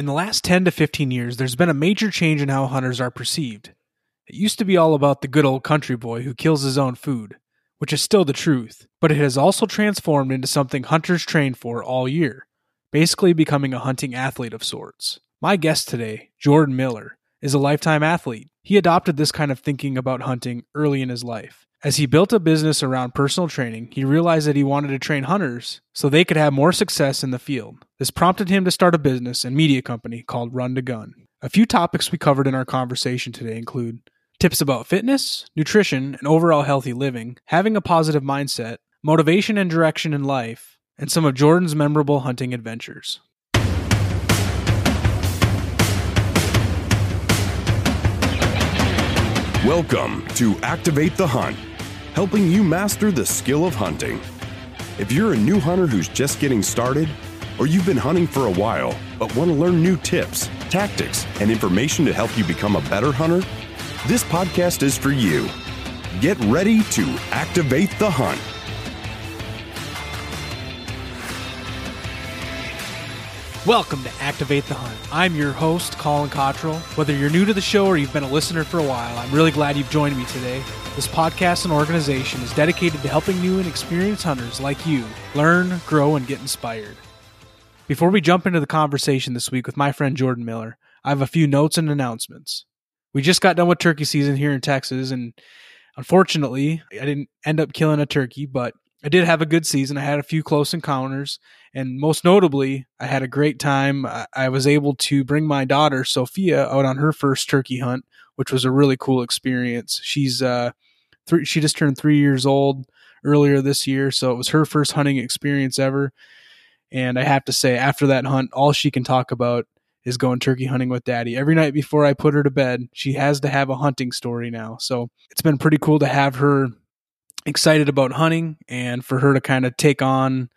In the last 10 to 15 years, there's been a major change in how hunters are perceived. It used to be all about the good old country boy who kills his own food, which is still the truth, but it has also transformed into something hunters train for all year, basically becoming a hunting athlete of sorts. My guest today, Jordan Miller, is a lifetime athlete. He adopted this kind of thinking about hunting early in his life. As he built a business around personal training, he realized that he wanted to train hunters so they could have more success in the field. This prompted him to start a business and media company called Run to Gun. A few topics we covered in our conversation today include tips about fitness, nutrition, and overall healthy living, having a positive mindset, motivation and direction in life, and some of Jordan's memorable hunting adventures. Welcome to Activate the Hunt, helping you master the skill of hunting. If you're a new hunter who's just getting started, or you've been hunting for a while but want to learn new tips, tactics, and information to help you become a better hunter, this podcast is for you. Get ready to activate the hunt. Welcome to Activate the Hunt. I'm your host, Colin Cottrell. Whether you're new to the show or you've been a listener for a while, I'm really glad you've joined me today. This podcast and organization is dedicated to helping new and experienced hunters like you learn, grow, and get inspired. Before we jump into the conversation this week with my friend Jordan Miller, I have a few notes and announcements. We just got done with turkey season here in Texas, and unfortunately, I didn't end up killing a turkey, but I did have a good season. I had a few close encounters, and most notably, I had a great time. I was able to bring my daughter Sophia out on her first turkey hunt, which was a really cool experience. She's uh, three, she just turned three years old earlier this year, so it was her first hunting experience ever. And I have to say, after that hunt, all she can talk about is going turkey hunting with daddy. Every night before I put her to bed, she has to have a hunting story now. So it's been pretty cool to have her excited about hunting and for her to kind of take on,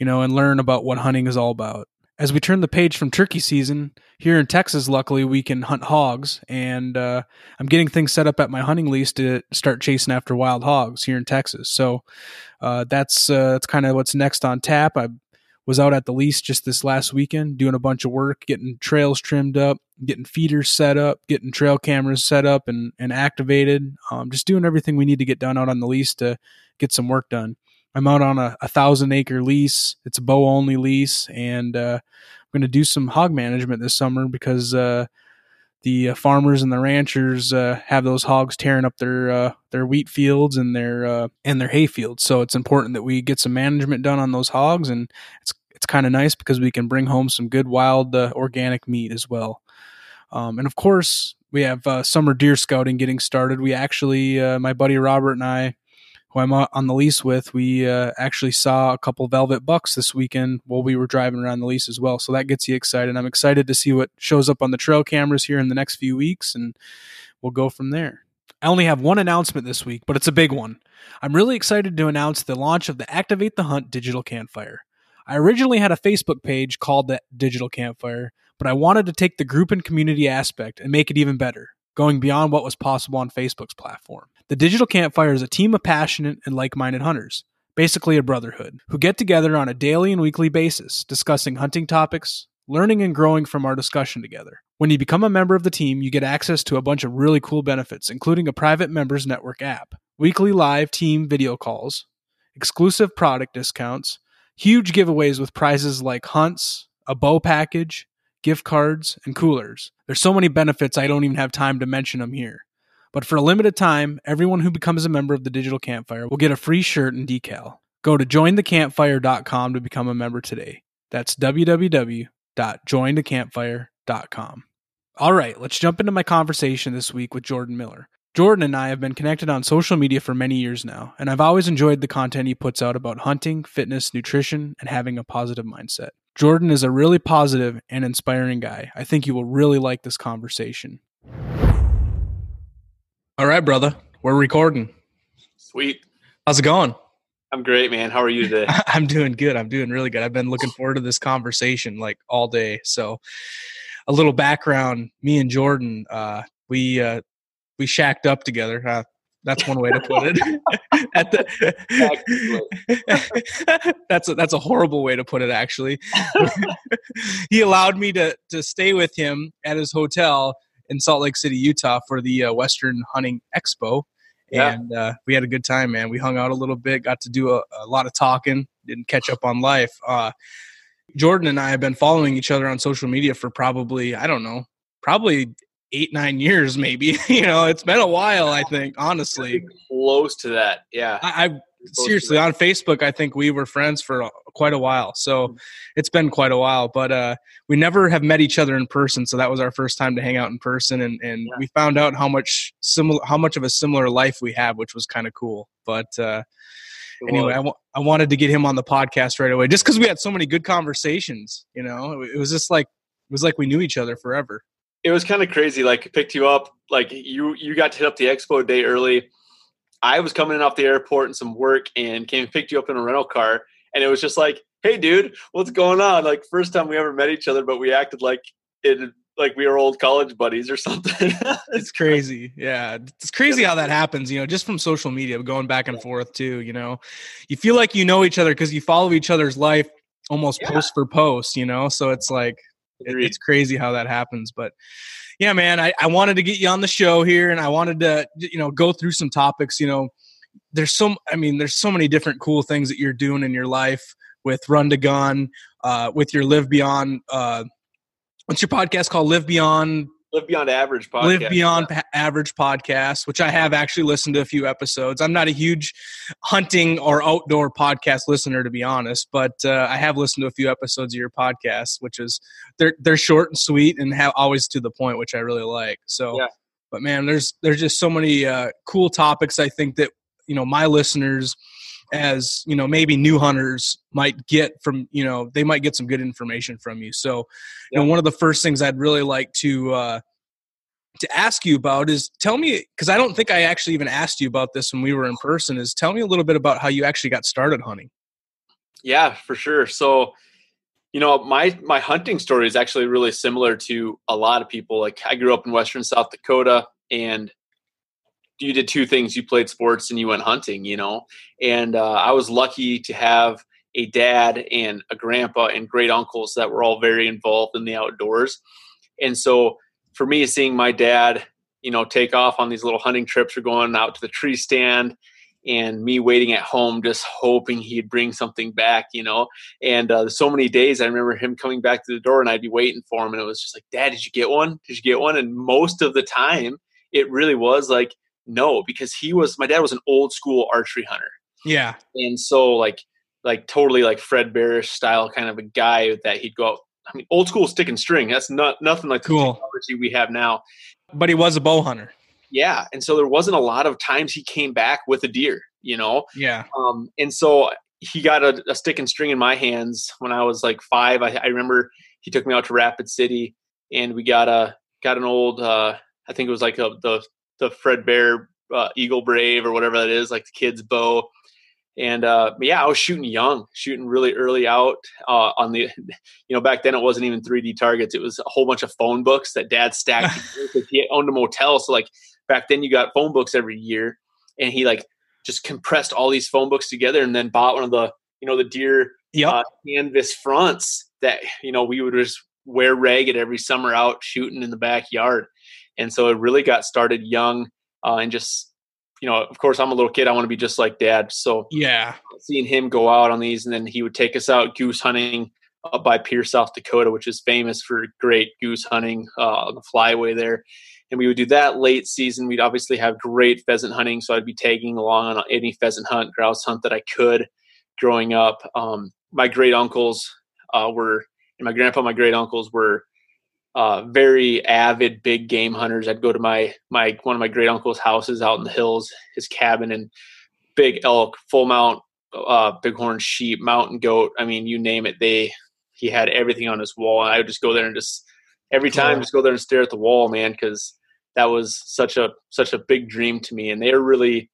you know, and learn about what hunting is all about. As we turn the page from turkey season here in Texas, luckily we can hunt hogs, and uh, I'm getting things set up at my hunting lease to start chasing after wild hogs here in Texas. So uh, that's uh, that's kind of what's next on tap. I was out at the lease just this last weekend doing a bunch of work, getting trails trimmed up, getting feeders set up, getting trail cameras set up and, and activated, um, just doing everything we need to get done out on the lease to get some work done. I'm out on a, a thousand acre lease. It's a bow only lease, and uh, I'm going to do some hog management this summer because uh, the uh, farmers and the ranchers uh, have those hogs tearing up their uh, their wheat fields and their and their hay fields. So it's important that we get some management done on those hogs, and it's it's kind of nice because we can bring home some good wild organic meat as well. Um, and of course, we have uh, summer deer scouting getting started. We actually, uh, my buddy Robert and I, who I'm on the lease with, we uh, actually saw a couple velvet bucks this weekend while we were driving around the lease as well. So that gets you excited. I'm excited to see what shows up on the trail cameras here in the next few weeks, and we'll go from there. I only have one announcement this week, but it's a big one. I'm really excited to announce the launch of the Activate the Hunt digital campfire. I originally had a Facebook page called the Digital Campfire, but I wanted to take the group and community aspect and make it even better, going beyond what was possible on Facebook's platform. The Digital Campfire is a team of passionate and like minded hunters, basically a brotherhood, who get together on a daily and weekly basis, discussing hunting topics, learning and growing from our discussion together. When you become a member of the team, you get access to a bunch of really cool benefits, including a private members network app, weekly live team video calls, exclusive product discounts, huge giveaways with prizes like hunts, a bow package, gift cards, and coolers. There's so many benefits I don't even have time to mention them here. But for a limited time, everyone who becomes a member of the Digital Campfire will get a free shirt and decal. Go to jointhecampfire.com to become a member today. That's www.jointhecampfire.com. All right, let's jump into my conversation this week with Jordan Miller. Jordan and I have been connected on social media for many years now, and I've always enjoyed the content he puts out about hunting, fitness, nutrition, and having a positive mindset. Jordan is a really positive and inspiring guy. I think you will really like this conversation. All right, brother, we're recording. Sweet. How's it going? I'm great, man. How are you today? I'm doing good. I'm doing really good. I've been looking forward to this conversation like all day. So, a little background: me and Jordan, uh, we uh, we shacked up together. Uh, That's one way to put it. At the, that's a, that's a horrible way to put it. Actually, he allowed me to to stay with him at his hotel in Salt Lake City, Utah, for the uh, Western Hunting Expo, Yeah. and uh, we had a good time. Man, we hung out a little bit, got to do a, a lot of talking, didn't catch up on life. Uh, Jordan and I have been following each other on social media for probably I don't know, probably eight nine years maybe. you know, it's been a while. I think honestly. Close to that. Yeah. I, I seriously on Facebook, I think we were friends for quite a while. So it's been quite a while, but uh, we never have met each other in person. So that was our first time to hang out in person, and, and Yeah. we found out how much similar, how much of a similar life we have, which was kind of cool. But uh, anyway, I I wanted to get him on the podcast right away, just because we had so many good conversations. You know, it was just like it was like we knew each other forever. It was kind of crazy. Like picked you up, like you you got to hit up the expo day early. I was coming in off the airport and some work and came and picked you up in a rental car. And it was just like, hey dude, what's going on? Like first time we ever met each other, but we acted like it like we were old college buddies or something. it's crazy yeah it's crazy how that happens you know just from social media going back and forth too you know you feel like you know each other because you follow each other's life almost Yeah. post for post you know so it's like. It's crazy how that happens but yeah man I, I wanted to get you on the show here and i wanted to you know go through some topics you know. There's so i mean there's so many different cool things that you're doing in your life with run to gun uh, with your live beyond uh, what's your podcast called? Live beyond Live beyond average podcast. Live Beyond pa- Average podcast, which I have actually listened to a few episodes. I'm not a huge hunting or outdoor podcast listener, to be honest, but uh, I have listened to a few episodes of your podcast, which is they're they're short and sweet and have always to the point, which I really like. So, Yeah. but man, there's there's just so many uh, cool topics. I think that you know my listeners as you know maybe new hunters might get from you know they might get some good information from you so you know one of the first things i'd really like to uh to ask you about is tell me because i don't think i actually even asked you about this when we were in person is tell me a little bit about how you actually got started hunting Yeah, for sure. So, you know, my my hunting story is actually really similar to a lot of people. Like I grew up in western South Dakota and you did two things. You played sports and you went hunting, you know. And uh, I was lucky to have a dad and a grandpa and great uncles that were all very involved in the outdoors. And so for me, seeing my dad, you know, take off on these little hunting trips or going out to the tree stand and me waiting at home just hoping he'd bring something back you know and uh, so many days i remember him coming back to the door and i'd be waiting for him and it was just like dad did you get one did you get one and most of the time it really was like no because he was my dad was an old school archery hunter yeah and so like like totally like fred bearish style kind of a guy that he'd go out i mean old school stick and string that's not nothing like the Cool. technology we have now but he was a bow hunter yeah and so there wasn't a lot of times he came back with a deer you know yeah um, and so he got a, a stick and string in my hands when I was like five. I, I remember he took me out to Rapid City, and we got a got an old. Uh, I think it was like a, the the Fred Bear uh, Eagle Brave or whatever that is, like the kid's bow. And uh, yeah, I was shooting young, shooting really early out uh, on the, you know, back then it wasn't even 3D targets. It was a whole bunch of phone books that dad stacked. because he owned a motel. So like back then you got phone books every year and he like just compressed all these phone books together and then bought one of the, you know, the deer yep uh, canvas fronts that, you know, we would just wear ragged every summer out shooting in the backyard. And so it really got started young uh, and just, you know, of course I'm a little kid. I want to be just like dad. So yeah seeing him go out on these, and then he would take us out goose hunting up by Pierre, South Dakota, which is famous for great goose hunting uh, on the flyway there. And we would do that late season. We'd obviously have great pheasant hunting, so I'd be tagging along on any pheasant hunt, grouse hunt that I could. Growing up, um, my great uncles uh, were, and my grandpa, my great uncles were uh, very avid big game hunters. I'd go to my my one of my great uncles' houses out in the hills, his cabin, and big elk, full mount, uh, bighorn sheep, mountain goat. I mean, you name it. They he had everything on his wall, and I would just go there and just every time Cool. just go there and stare at the wall, man, because that was such a such a big dream to me. And they were really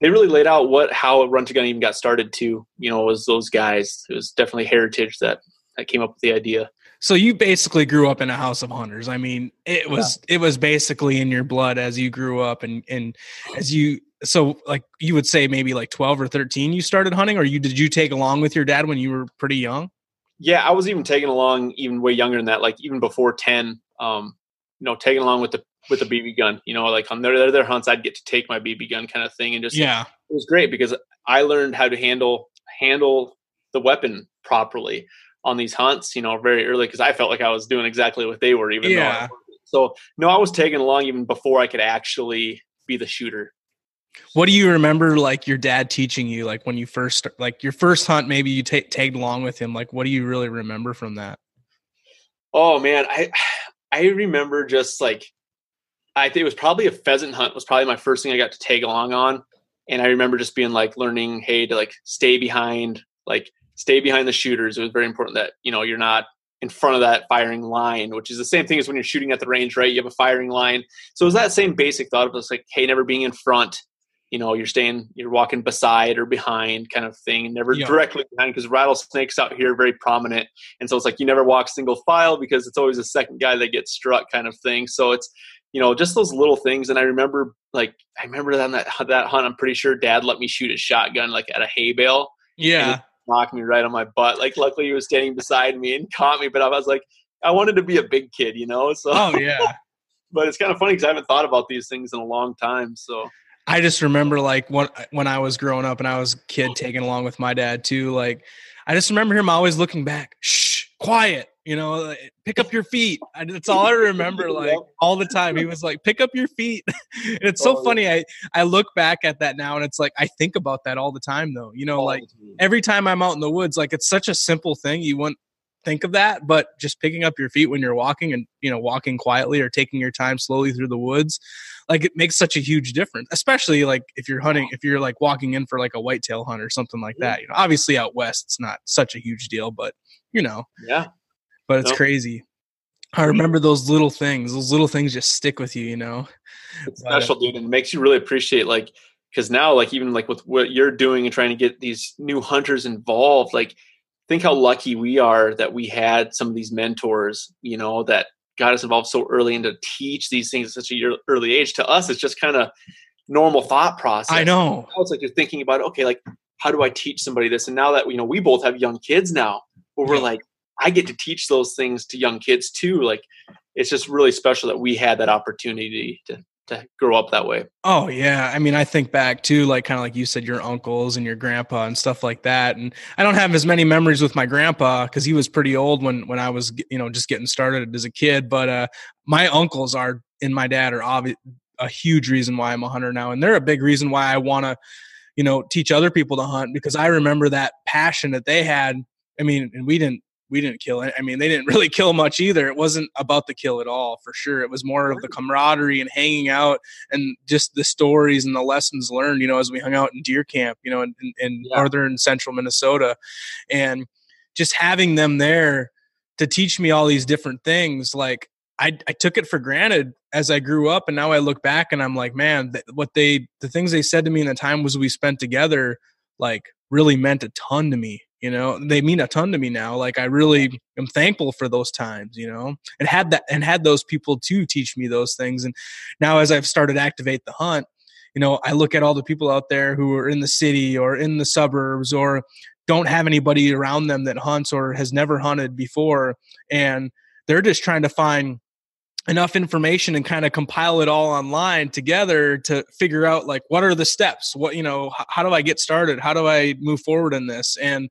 they really laid out what how Run to Gun even got started. To you know, was those guys. It was definitely heritage that that came up with the idea. So you basically grew up in a house of hunters. I mean, it was yeah. it was basically in your blood as you grew up and and as you so like you would say maybe like 12 or 13 you started hunting or you did you take along with your dad when you were pretty young? Yeah, I was even taking along even way younger than that like even before 10 um you know taking along with the with a BB gun, you know, like on their their hunts I'd get to take my BB gun kind of thing and just Yeah. It was great because I learned how to handle handle the weapon properly on these hunts, you know, very early because I felt like I was doing exactly what they were, even yeah. though. so no, I was taking along even before I could actually be the shooter. What do you remember, like your dad teaching you, like when you first, like your first hunt, maybe you take tagged along with him. Like, what do you really remember from that? Oh man, I I remember just like I think it was probably a pheasant hunt was probably my first thing I got to tag along on, and I remember just being like learning, hey, to like stay behind, like stay behind the shooters. It was very important that you know you're not in front of that firing line, which is the same thing as when you're shooting at the range, right? You have a firing line. So it was that same basic thought of us like, hey, never being in front. You know, you're staying, you're walking beside or behind, kind of thing, never yeah. directly behind because rattlesnakes out here are very prominent, and so it's like you never walk single file because it's always the second guy that gets struck, kind of thing. So it's you know just those little things. And I remember like I remember that that that hunt. I'm pretty sure Dad let me shoot a shotgun like at a hay bale. Yeah knocked me right on my butt. Like luckily he was standing beside me and caught me, but I was like, I wanted to be a big kid, you know? So Oh yeah. but it's kind of funny because I haven't thought about these things in a long time. So I just remember like when when I was growing up and I was a kid taking along with my dad too, like I just remember him always looking back, shh, quiet you know pick up your feet. That's all i remember like all the time. He was like pick up your feet. And it's so oh, funny i i look back at that now and it's like i think about that all the time though. You know like every time i'm out in the woods like it's such a simple thing you wouldn't think of that but just picking up your feet when you're walking and you know walking quietly or taking your time slowly through the woods like it makes such a huge difference especially like if you're hunting if you're like walking in for like a whitetail hunt or something like that you know obviously out west it's not such a huge deal but you know. Yeah but it's nope. crazy. I remember those little things. Those little things just stick with you, you know. It's special, dude, and it makes you really appreciate like because now, like even like with what you're doing and trying to get these new hunters involved, like think how lucky we are that we had some of these mentors, you know, that got us involved so early and to teach these things at such a early age. To us, it's just kind of normal thought process. I know. Now it's like you're thinking about, okay, like how do I teach somebody this? And now that you know, we both have young kids now, where we're like, I get to teach those things to young kids too. Like it's just really special that we had that opportunity to to grow up that way. Oh yeah. I mean, I think back to like kind of like you said, your uncles and your grandpa and stuff like that. And I don't have as many memories with my grandpa because he was pretty old when when I was you know just getting started as a kid. But uh, my uncles are and my dad are obvi- a huge reason why I'm a hunter now, and they're a big reason why I want to you know teach other people to hunt because I remember that passion that they had. I mean, and we didn't we didn't kill it. I mean, they didn't really kill much either. It wasn't about the kill at all, for sure. It was more of the camaraderie and hanging out and just the stories and the lessons learned, you know, as we hung out in deer camp, you know, in, in yeah. northern central Minnesota. And just having them there to teach me all these different things, like I, I took it for granted as I grew up. And now I look back and I'm like, man, th- what they, the things they said to me in the time was we spent together, like really meant a ton to me you know they mean a ton to me now like i really am thankful for those times you know and had that and had those people to teach me those things and now as i've started activate the hunt you know i look at all the people out there who are in the city or in the suburbs or don't have anybody around them that hunts or has never hunted before and they're just trying to find enough information and kind of compile it all online together to figure out like what are the steps? What you know how do i get started? How do i move forward in this? And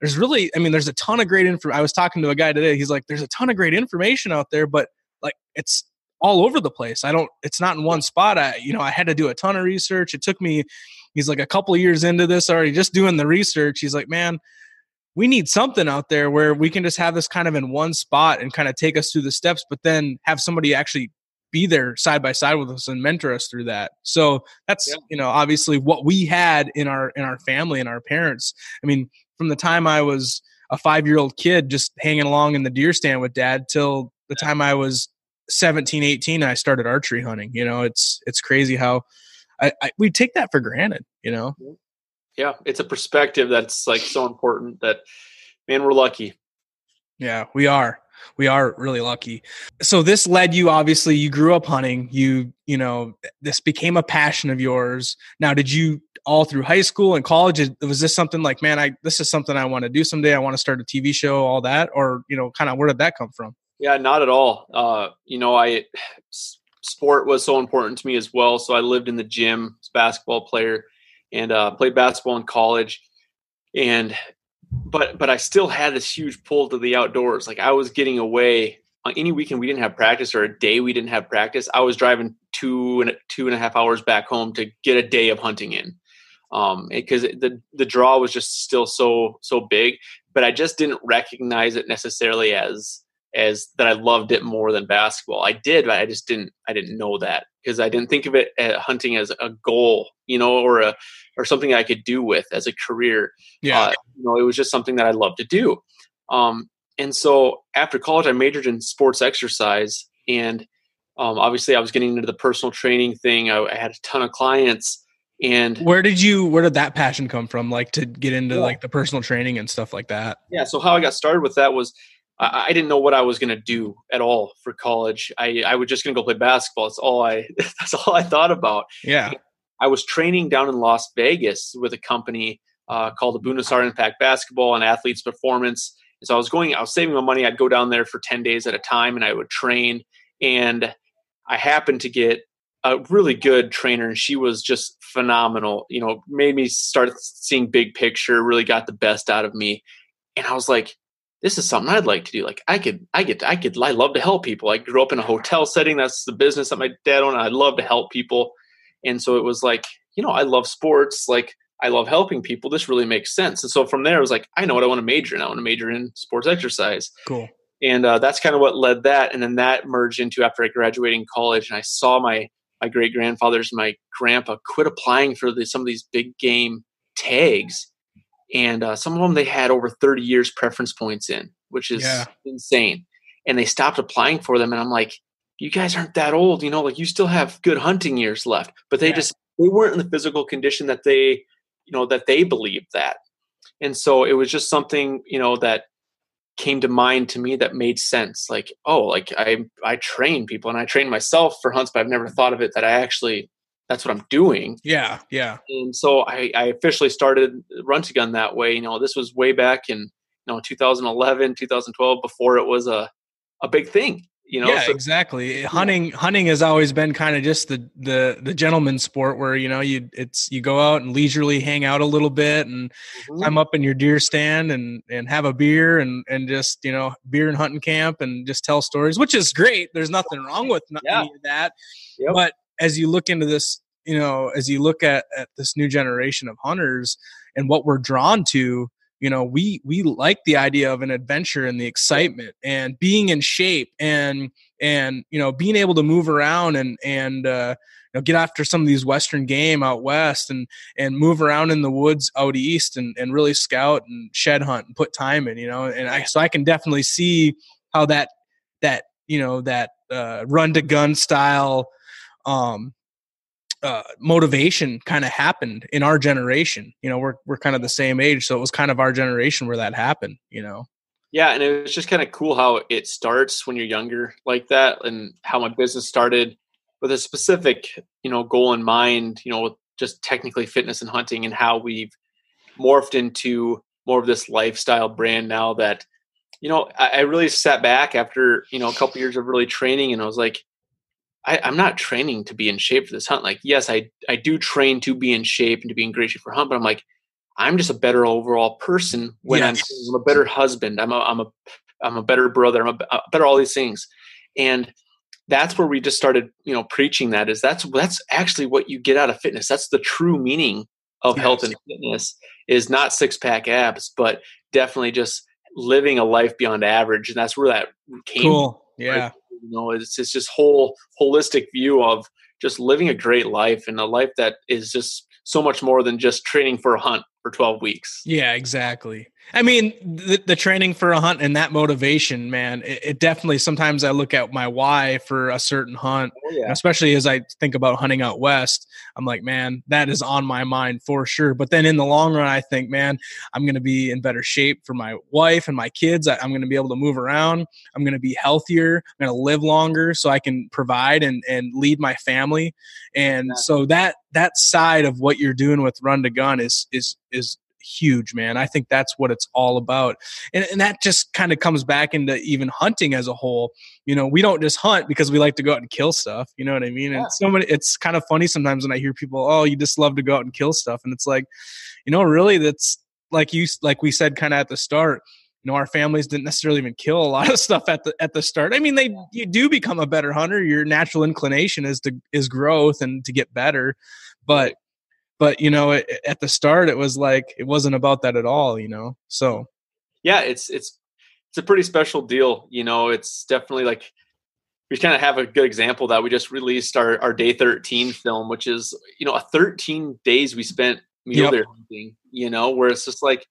there's really i mean there's a ton of great info i was talking to a guy today he's like there's a ton of great information out there but like it's all over the place i don't it's not in one spot i you know i had to do a ton of research it took me he's like a couple years into this already just doing the research he's like man we need something out there where we can just have this kind of in one spot and kind of take us through the steps, but then have somebody actually be there side by side with us and mentor us through that. So that's yeah. you know obviously what we had in our in our family and our parents. I mean, from the time I was a five year old kid just hanging along in the deer stand with dad till the time I was 17, 18, I started archery hunting. You know, it's it's crazy how I, I we take that for granted. You know yeah, it's a perspective that's like so important that man, we're lucky. Yeah, we are. We are really lucky. So this led you obviously you grew up hunting. You you know this became a passion of yours. Now did you all through high school and college was this something like man I this is something I want to do someday. I want to start a TV show all that or you know kind of where did that come from? Yeah, not at all. Uh, you know, I sport was so important to me as well. So I lived in the gym, basketball player, and uh, played basketball in college. And but but I still had this huge pull to the outdoors. Like I was getting away on any weekend we didn't have practice or a day we didn't have practice. I was driving two and two and a half hours back home to get a day of hunting in, um, because the the draw was just still so so big. But I just didn't recognize it necessarily as as that I loved it more than basketball. I did, but I just didn't I didn't know that because I didn't think of it uh, hunting as a goal, you know, or a or something I could do with as a career. Yeah, uh, you know, it was just something that I loved to do. Um, and so after college, I majored in sports exercise, and um, obviously, I was getting into the personal training thing. I, I, had a ton of clients. And where did you where did that passion come from? Like to get into yeah. like the personal training and stuff like that. Yeah. So how I got started with that was I, I didn't know what I was going to do at all for college. I, I was just going to go play basketball. That's all I, that's all I thought about. Yeah. I was training down in Las Vegas with a company uh, called the Bundesliga Impact Basketball and Athletes Performance. And so I was going, I was saving my money. I'd go down there for 10 days at a time and I would train. And I happened to get a really good trainer and she was just phenomenal. You know, made me start seeing big picture, really got the best out of me. And I was like, this is something I'd like to do. Like I could, I get, I could, I love to help people. I grew up in a hotel setting. That's the business that my dad owned. I love to help people. And so it was like, you know, I love sports. Like I love helping people. This really makes sense. And so from there, I was like, I know what I want to major in. I want to major in sports exercise. Cool. And uh, that's kind of what led that. And then that merged into after I graduated in college and I saw my, my great grandfathers, my grandpa quit applying for the, some of these big game tags and uh, some of them they had over 30 years preference points in which is yeah. insane and they stopped applying for them and i'm like you guys aren't that old you know like you still have good hunting years left but they yeah. just they weren't in the physical condition that they you know that they believed that and so it was just something you know that came to mind to me that made sense like oh like i i train people and i train myself for hunts but i've never thought of it that i actually that's what I'm doing. Yeah, yeah. And so I, I officially started Run to Gun that way. You know, this was way back in you know 2011, 2012, before it was a a big thing. You know, yeah, so, exactly. Hunting hunting has always been kind of just the the the gentleman sport where you know you it's you go out and leisurely hang out a little bit and mm-hmm. climb up in your deer stand and and have a beer and and just you know beer and hunting camp and just tell stories, which is great. There's nothing wrong with yeah. any of that, yep. but as you look into this, you know, as you look at, at this new generation of hunters and what we're drawn to, you know, we we like the idea of an adventure and the excitement and being in shape and and you know being able to move around and and uh, you know get after some of these western game out west and and move around in the woods out east and and really scout and shed hunt and put time in you know and I so I can definitely see how that that you know that uh, run to gun style um, uh, motivation kind of happened in our generation. You know, we're we're kind of the same age, so it was kind of our generation where that happened. You know. Yeah, and it was just kind of cool how it starts when you're younger like that, and how my business started with a specific, you know, goal in mind. You know, just technically fitness and hunting, and how we've morphed into more of this lifestyle brand now that you know I, I really sat back after you know a couple years of really training and i was like I, am not training to be in shape for this hunt. Like, yes, I I do train to be in shape and to be in great shape for hunt, but I'm like, I'm just a better overall person when yes. I'm, I'm, a better husband. I'm a I'm a I'm a better brother. I'm a, a uh, better all these things, and that's where we just started, you know, preaching that is that's that's actually what you get out of fitness. That's the true meaning of yes. health and fitness is not six pack abs, but definitely just living a life beyond average, and that's where that came. Cool. Yeah. Right? You know, it's it's this whole holistic view of just living a great life and a life that is just so much more than just training for a hunt. For 12 weeks. Yeah, exactly. I mean, the, the training for a hunt and that motivation, man, it, it, definitely sometimes I look at my why for a certain hunt, oh, yeah. especially as I think about hunting out west. I'm like, man, that is on my mind for sure. But then in the long run, I think, man, I'm going to be in better shape for my wife and my kids. I, am going to be able to move around. I'm going to be healthier. I'm going to live longer so I can provide and, and lead my family. And yeah. so that that side of what you're doing with run to gun is is is huge, man. I think that's what it's all about. And, and that just kind of comes back into even hunting as a whole. You know, we don't just hunt because we like to go out and kill stuff. You know what I mean? Yeah. And so many, it's kind of funny sometimes when I hear people, oh, you just love to go out and kill stuff. And it's like, you know, really that's like you, like we said kind of at the start, you know our families didn't necessarily even kill a lot of stuff at the at the start i mean they you do become a better hunter your natural inclination is to is growth and to get better but but you know it, at the start it was like it wasn't about that at all you know so. Yeah it's it's it's a pretty special deal you know it's definitely like we kind of have a good example that we just released our, our day 13 film which is you know a 13 days we spent mule yep. hunting you know where it's just like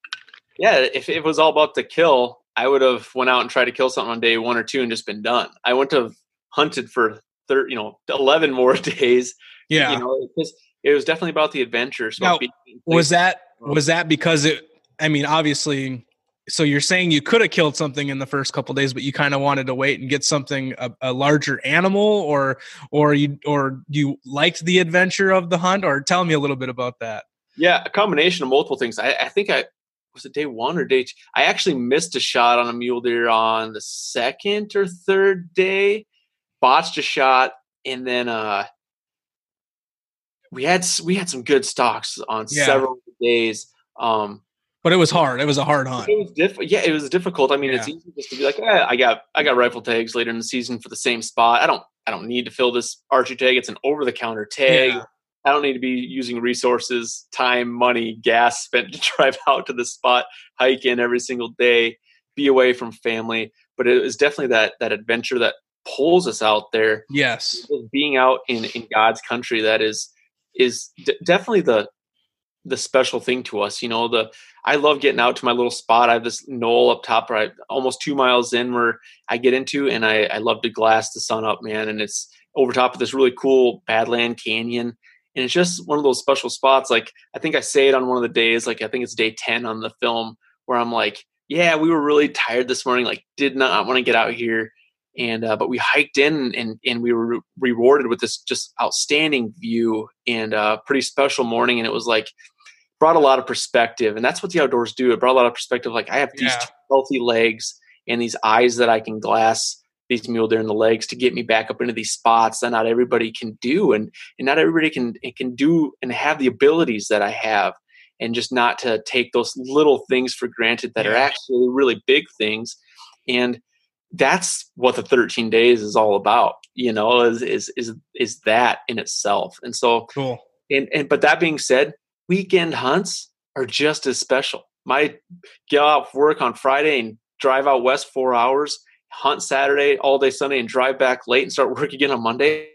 yeah if, if it was all about the kill i would have went out and tried to kill something on day one or two and just been done. I wouldn't have hunted for thir- you know 11 more days yeah. you know because it was definitely about the adventure. So now, was that was that because it? I mean, obviously. So you're saying you could have killed something in the first couple days, but you kind of wanted to wait and get something a, a, larger animal, or or you or you liked the adventure of the hunt, or tell me a little bit about that. Yeah, a combination of multiple things. I, I think I was it day one or day two? I actually missed a shot on a mule deer on the second or third day, botched a shot, and then uh we had we had some good stocks on yeah. several days. Um, but it was hard. It was a hard hunt. It was diff- Yeah, it was difficult. I mean, yeah. it's easy just to be like, eh, I got I got rifle tags later in the season for the same spot. I don't I don't need to fill this archery tag. It's an over the counter tag. Yeah. I don't need to be using resources, time, money, gas spent to drive out to the spot, hike in every single day, be away from family. But it was definitely that that adventure that pulls us out there. Yes, being out in in God's country that is is d- definitely the the special thing to us. You know, the I love getting out to my little spot. I have this knoll up top, right, almost two miles in, where I get into, and I, I love to glass the sun up, man. And it's over top of this really cool Badland Canyon, and it's just one of those special spots. Like I think I say it on one of the days, like I think it's day ten on the film, where I'm like, yeah, we were really tired this morning, like did not want to get out here and uh, but we hiked in and and we were re- rewarded with this just outstanding view and a uh, pretty special morning and it was like brought a lot of perspective and that's what the outdoors do it brought a lot of perspective like i have these yeah. healthy legs and these eyes that i can glass these mule deer in the legs to get me back up into these spots that not everybody can do and and not everybody can can do and have the abilities that i have and just not to take those little things for granted that yeah. are actually really big things and that's what the 13 days is all about you know is is is, is that in itself. And so cool. and, and but that being said weekend hunts are just as special. My get off work on friday and drive out west four hours hunt saturday all day sunday and drive back late and start work again on monday.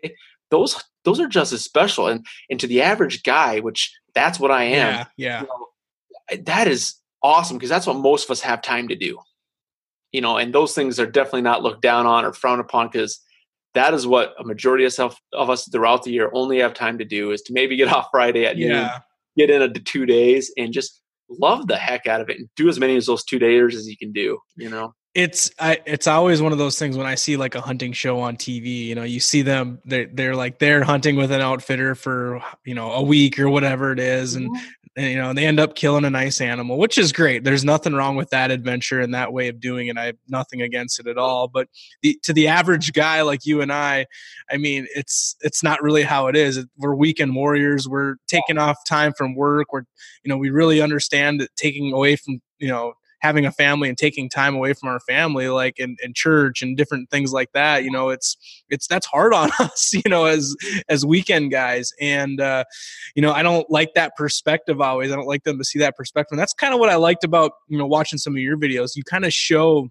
Those those are just as special. And and to the average guy which that's what i am yeah, yeah. You know, that is awesome because that's what most of us have time to do you know, and those things are definitely not looked down on or frowned upon because that is what a majority of, of us throughout the year only have time to do is to maybe get off Friday at yeah. noon, get in a two days and just love the heck out of it and do as many of those two days as you can do, you know? It's I, it's always one of those things when I see like a hunting show on TV. You know, you see them they're they're like they're hunting with an outfitter for you know a week or whatever it is, and mm-hmm and you know they end up killing a nice animal which is great. There's nothing wrong with that adventure and that way of doing it. I have nothing against it at all. But the, to the average guy like you and i i mean it's it's not really how it is. We're weekend warriors. We're taking off time from work. We're you know we really understand that taking away from you know having a family and taking time away from our family like in, in church and different things like that you know it's it's that's hard on us you know as as weekend guys. And uh you know i don't like that perspective always. I don't like them to see that perspective. And that's kind of what i liked about you know watching some of your videos. You kind of show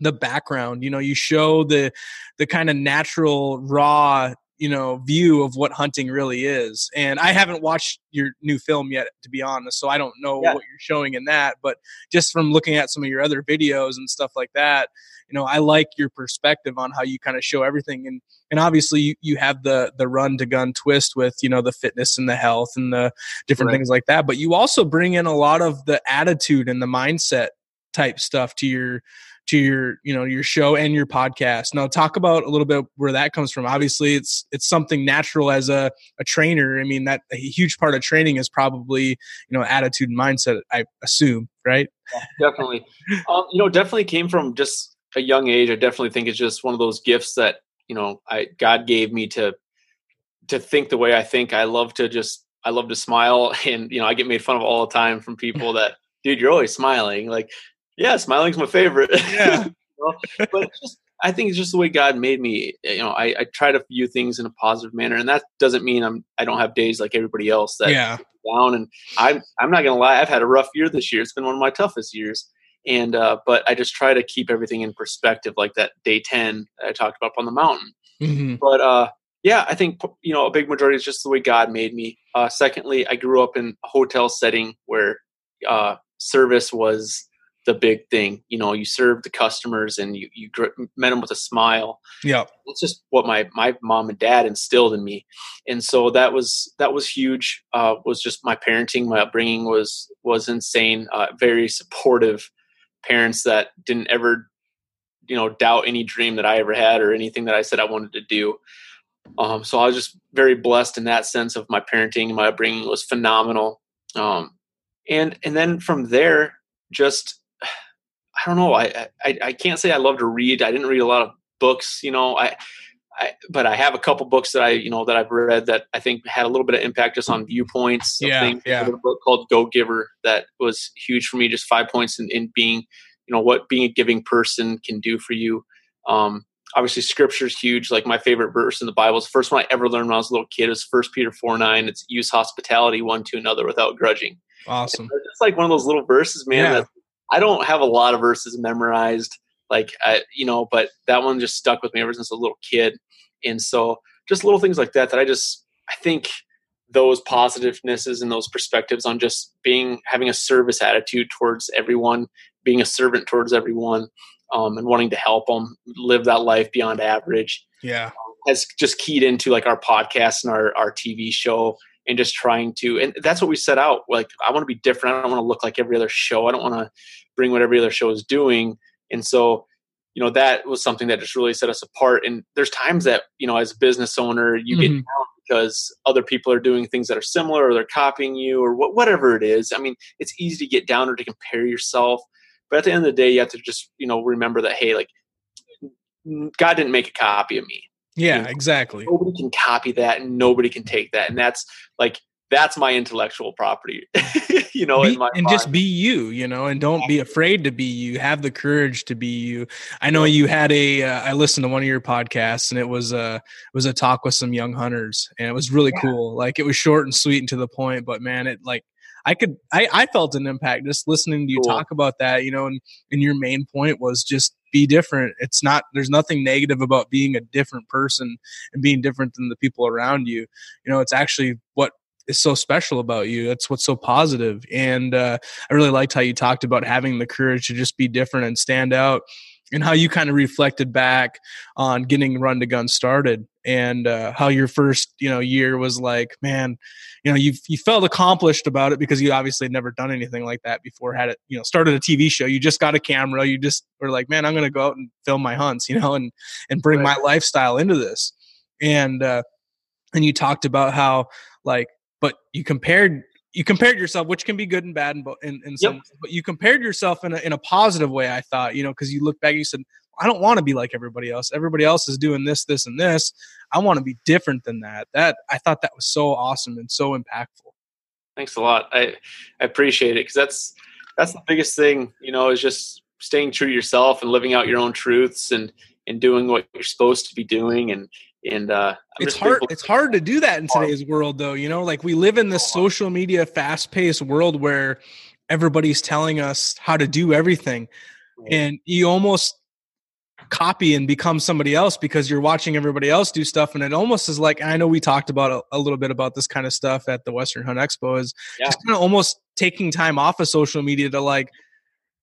the background you know you show the the kind of natural raw you know view of what hunting really is and i haven't watched your new film yet to be honest so i don't know yeah. what you're showing in that but just from looking at some of your other videos and stuff like that you know i like your perspective on how you kind of show everything and and obviously you, you have the the run to gun twist with you know the fitness and the health and the different right. things like that but you also bring in a lot of the attitude and the mindset type stuff to your to your you know your show and your podcast. Now talk about a little bit where that comes from. Obviously it's it's something natural as a, a trainer. I mean that a huge part of training is probably you know attitude and mindset i assume right? Yeah, definitely. Um, you know definitely came from just a young age. I definitely think it's just one of those gifts that you know i god gave me to to think the way i think. I love to just i love to smile. And you know i get made fun of all the time from people that dude you're always smiling. Like yeah, smiling's my favorite. Yeah. but just, I think it's just the way God made me. You know, I, I, try to view things in a positive manner, and that doesn't mean I'm I don't have days like everybody else that yeah. down. And I'm I'm not gonna lie, I've had a rough year this year. It's been one of my toughest years. And uh, but I just try to keep everything in perspective, like that day ten I talked about on the mountain. Mm-hmm. But uh, yeah, I think you know a big majority is just the way God made me. Uh, secondly, I grew up in a hotel setting where uh, service was the big thing. You know, you serve the customers and you you met them with a smile. Yeah, that's just what my my mom and dad instilled in me, and so that was that was huge. Uh, was just my parenting, my upbringing was was insane. Uh, very supportive parents that didn't ever, you know, doubt any dream that I ever had or anything that I said I wanted to do. Um, so I was just very blessed in that sense of my parenting. My upbringing was phenomenal. Um, and and then from there, just I don't know. I, I I can't say I love to read. I didn't read a lot of books, you know. I, I but I have a couple books that I you know that I've read that I think had a little bit of impact just on viewpoints. Yeah, yeah. A book called Go Giver that was huge for me. Just five points in, in being, you know, what being a giving person can do for you. Um, obviously, Scripture is huge. Like my favorite verse in the Bible is the first one I ever learned when I was a little kid. Is First Peter four nine. It's use hospitality one to another without grudging. Awesome. It's like one of those little verses, man. Yeah. That I don't have a lot of verses memorized, like I, you know, but that one just stuck with me ever since a little kid. And so just little things like that that I just I think those positivenesses and those perspectives on just being having a service attitude towards everyone, being a servant towards everyone, um, and wanting to help them live that life beyond average. Yeah, has just keyed into like our podcast and our our TV show and just trying to and that's what we set out like i want to be different i don't want to look like every other show i don't want to bring what every other show is doing. And so, you know, that was something that just really set us apart. And there's times that, you know, as a business owner, you mm-hmm. get down because other people are doing things that are similar or they're copying you or what, whatever it is. I mean, it's easy to get down or to compare yourself. But at the end of the day, you have to just, you know, remember that, hey, like, God didn't make a copy of me. Yeah, you know, exactly. Nobody can copy that and nobody can take that. And that's like that's my intellectual property you know be, and just be you you know and don't be afraid to be you have the courage to be you i know you had a. Uh, I listened to one of your podcasts and it was a it was a talk with some young hunters and it was really yeah. cool like it was short and sweet and to the point but man it like I could I, I felt an impact just listening to you cool. talk about that, you know, and, and your main point was just be different. It's not there's nothing negative about being a different person and being different than the people around you. You know, it's actually what is so special about you. That's what's so positive. And uh, I really liked how you talked about having the courage to just be different and stand out, and how you kind of reflected back on getting Run to Gun started, and uh, how your first you know year was like, man, you know, you you felt accomplished about it because you obviously had never done anything like that before. Had it, you know, started a TV show. You just got a camera. You just were like, man, I'm going to go out and film my hunts, you know, and and bring right. my lifestyle into this. And uh, and you talked about how like but you compared you compared yourself, which can be good and bad, in, in, in some, yep. but you compared yourself in a, in a positive way. I thought, you know, because you look back, you said, I don't want to be like everybody else. Everybody else is doing this, this, and this. I want to be different than that. That I thought that was so awesome and so impactful. Thanks a lot. I I appreciate it because that's that's the biggest thing. You know, is just staying true to yourself and living out your own truths and and doing what you're supposed to be doing and and uh, it's hard it's hard to do that in today's world though you know like we live in this social media fast-paced world where everybody's telling us how to do everything and you almost copy and become somebody else because you're watching everybody else do stuff. And it almost is like i know we talked about a, a little bit about this kind of stuff at the western hunt expo is yeah. just kind of almost taking time off of social media to like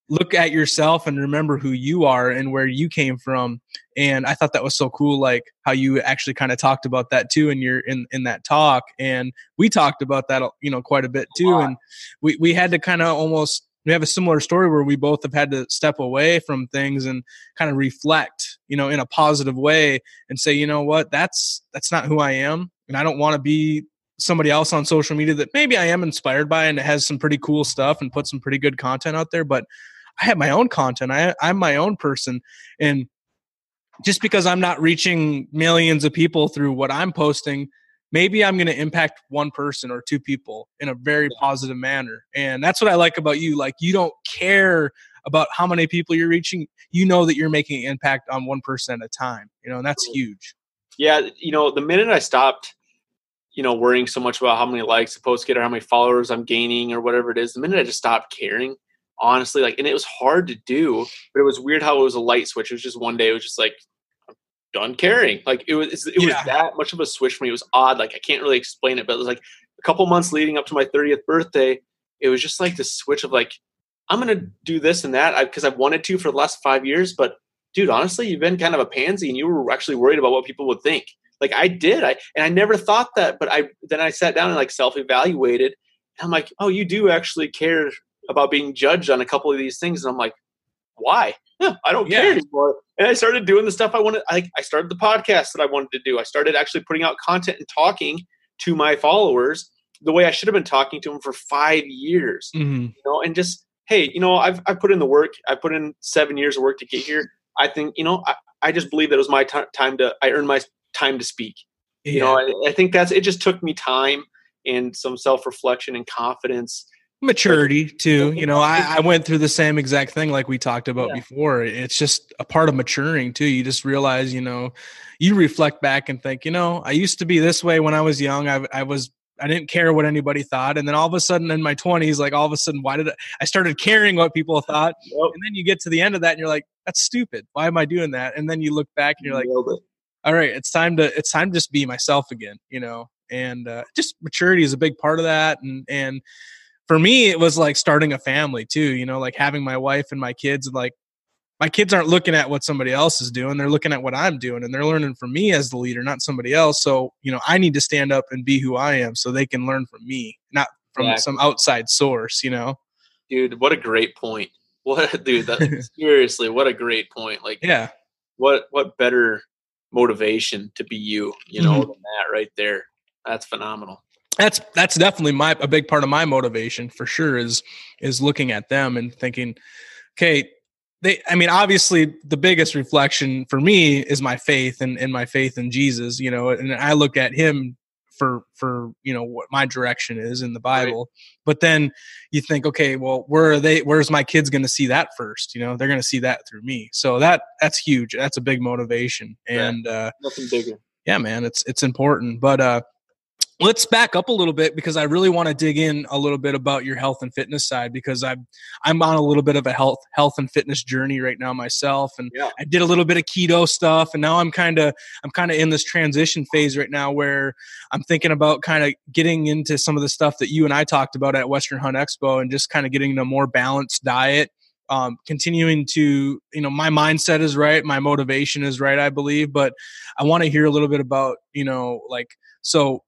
look at yourself and remember who you are and where you came from. And i thought that was so cool like how you actually kind of talked about that too in your in in that talk. And we talked about that you know quite a bit too. and we we had to kind of almost we have a similar story where we both have had to step away from things and kind of reflect you know in a positive way and say you know what that's that's not who i am and i don't want to be somebody else on social media that maybe i am inspired by and it has some pretty cool stuff and put some pretty good content out there but I have my own content. I, I'm my own person. And just because I'm not reaching millions of people through what I'm posting, maybe I'm going to impact one person or two people in a very positive manner. And that's what I like about you. Like, you don't care about how many people you're reaching. You know that you're making an impact on one person at a time, you know, and that's huge. Yeah. You know, the minute I stopped, you know, worrying so much about how many likes a post get or how many followers I'm gaining or whatever it is, the minute I just stopped caring, honestly like and it was hard to do but it was weird how it was a light switch it was just one day it was just like done caring like it was it was yeah. that much of a switch for me it was odd like i can't really explain it but it was like a couple months leading up to my 30th birthday it was just like the switch of like i'm gonna do this and that because i've wanted to for the last five years but dude honestly you've been kind of a pansy and you were actually worried about what people would think like i did i and i never thought that but i then i sat down and like self-evaluated I'm like, oh, you do actually care about being judged on a couple of these things, and I'm like, why? Yeah, I don't yeah. care anymore. And I started doing the stuff I wanted. I, I started the podcast that I wanted to do. I started actually putting out content and talking to my followers the way I should have been talking to them for five years. Mm-hmm. You know, and just hey, you know, I've I put in the work. I put in seven years of work to get here. I think you know, I, I just believe that it was my t- time to. I earned my time to speak. Yeah. You know, I, I think that's it. Just took me time and some self reflection and confidence maturity too you know I, I, went through the same exact thing like we talked about yeah. before. It's just a part of maturing too. You just realize you know you reflect back and think you know i used to be this way when i was young. I, I was i didn't care what anybody thought. And then all of a sudden in my 20s like all of a sudden why did i, I started caring what people thought? Yep. and then you get to the end of that and you're like that's stupid. Why am i doing that? And then you look back and you're like all right it's time to it's time to just be myself again you know? And uh, just maturity is a big part of that and and for me it was like starting a family too you know like having my wife and my kids like my kids aren't looking at what somebody else is doing they're looking at what i'm doing and they're learning from me as the leader not somebody else so you know i need to stand up and be who i am so they can learn from me not from yeah. some outside source you know dude what a great point what dude that, seriously what a great point like yeah what what better motivation to be you you know mm-hmm. than that right there that's phenomenal that's that's definitely my a big part of my motivation for sure is is looking at them and thinking okay they i mean obviously the biggest reflection for me is my faith and, and my faith in jesus you know and i look at him for for you know what my direction is in the bible. Right. but then you think okay well where are they where's my kids going to see that first? You know they're going to see that through me. So that that's huge. That's a big motivation and yeah, uh nothing bigger. yeah man it's it's important. But uh let's back up a little bit because I really want to dig in a little bit about your health and fitness side because I'm I'm on a little bit of a health health and fitness journey right now myself and yeah. I did a little bit of keto stuff and now I'm kind of I'm kind of in this transition phase right now where I'm thinking about kind of getting into some of the stuff that you and I talked about at Western Hunt Expo and just kind of getting a more balanced diet um, continuing to you know my mindset is right my motivation is right i believe but i want to hear a little bit about you know like so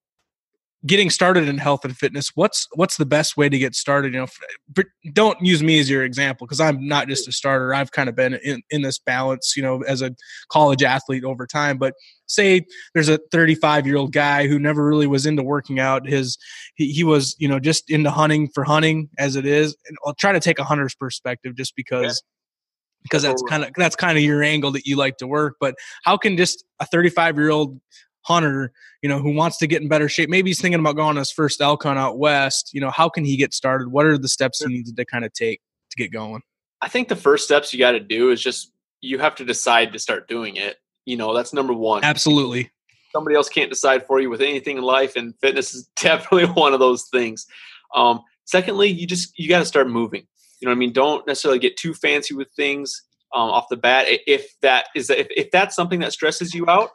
getting started in health and fitness what's what's the best way to get started? You know don't use me as your example because i'm not just a starter. I've kind of been in, in this balance you know as a college athlete over time. But say there's a 35 year old guy who never really was into working out. His he, he was you know just into hunting for hunting as it is. And i'll try to take a hunter's perspective just because yeah. because that's kind of that's kind of your angle that you like to work. But how can just a 35 year old hunter, you know, who wants to get in better shape. Maybe he's thinking about going on his first elk hunt out west. You know, how can he get started? What are the steps he needs to kind of take to get going? I think the first steps you got to do is just you have to decide to start doing it. You know, that's number one. Absolutely. Somebody else can't decide for you with anything in life, and fitness is definitely one of those things. Um, secondly, you just you got to start moving. You know, I mean, don't necessarily get too fancy with things. um, off the bat. If that is if, if that's something that stresses you out,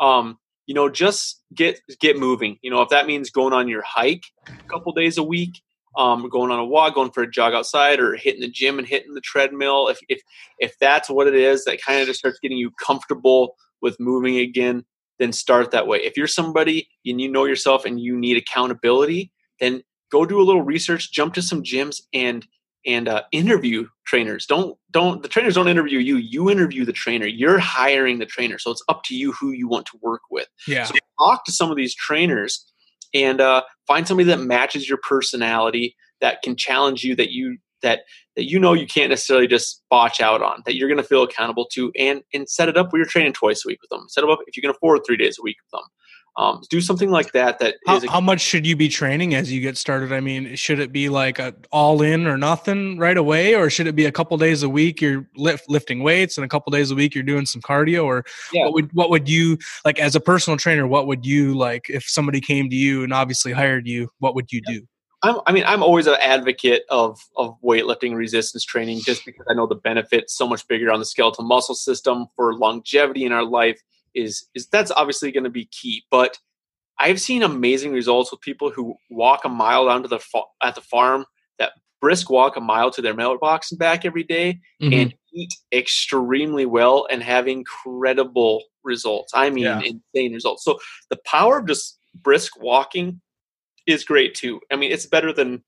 um, you know, just get get moving. You know, if that means going on your hike a couple days a week, um, going on a walk, going for a jog outside, or hitting the gym and hitting the treadmill. If if if that's what it is, that kind of just starts getting you comfortable with moving again. Then start that way. If you're somebody and you know yourself and you need accountability, then go do a little research, jump to some gyms, and and uh, interview trainers. Don't don't the trainers don't interview you. You interview the trainer. You're hiring the trainer, so it's up to you who you want to work with. Yeah. So talk to some of these trainers and uh, find somebody that matches your personality that can challenge you that you that that you know you can't necessarily just botch out on that you're going to feel accountable to and and set it up where you're training twice a week with them set it up if you can afford three days a week with them um, do something like that. That how, a- how, much should you be training as you get started? I mean, should it be like a all in or nothing right away, or should it be a couple days a week you're lift, lifting weights and a couple days a week you're doing some cardio? Or yeah. what would what would you like as a personal trainer? What would you like if somebody came to you and obviously hired you? What would you yeah. do? I'm, I mean, I'm always an advocate of of weightlifting resistance training, just because I know the benefits so much bigger on the skeletal muscle system for longevity in our life is is that's obviously going to be key. But I've seen amazing results with people who walk a mile down to the fa- at the farm that brisk walk a mile to their mailbox and back every day mm-hmm. and eat extremely well and have incredible results. I mean, yeah. insane results. So the power of just brisk walking is great too. I mean, it's better than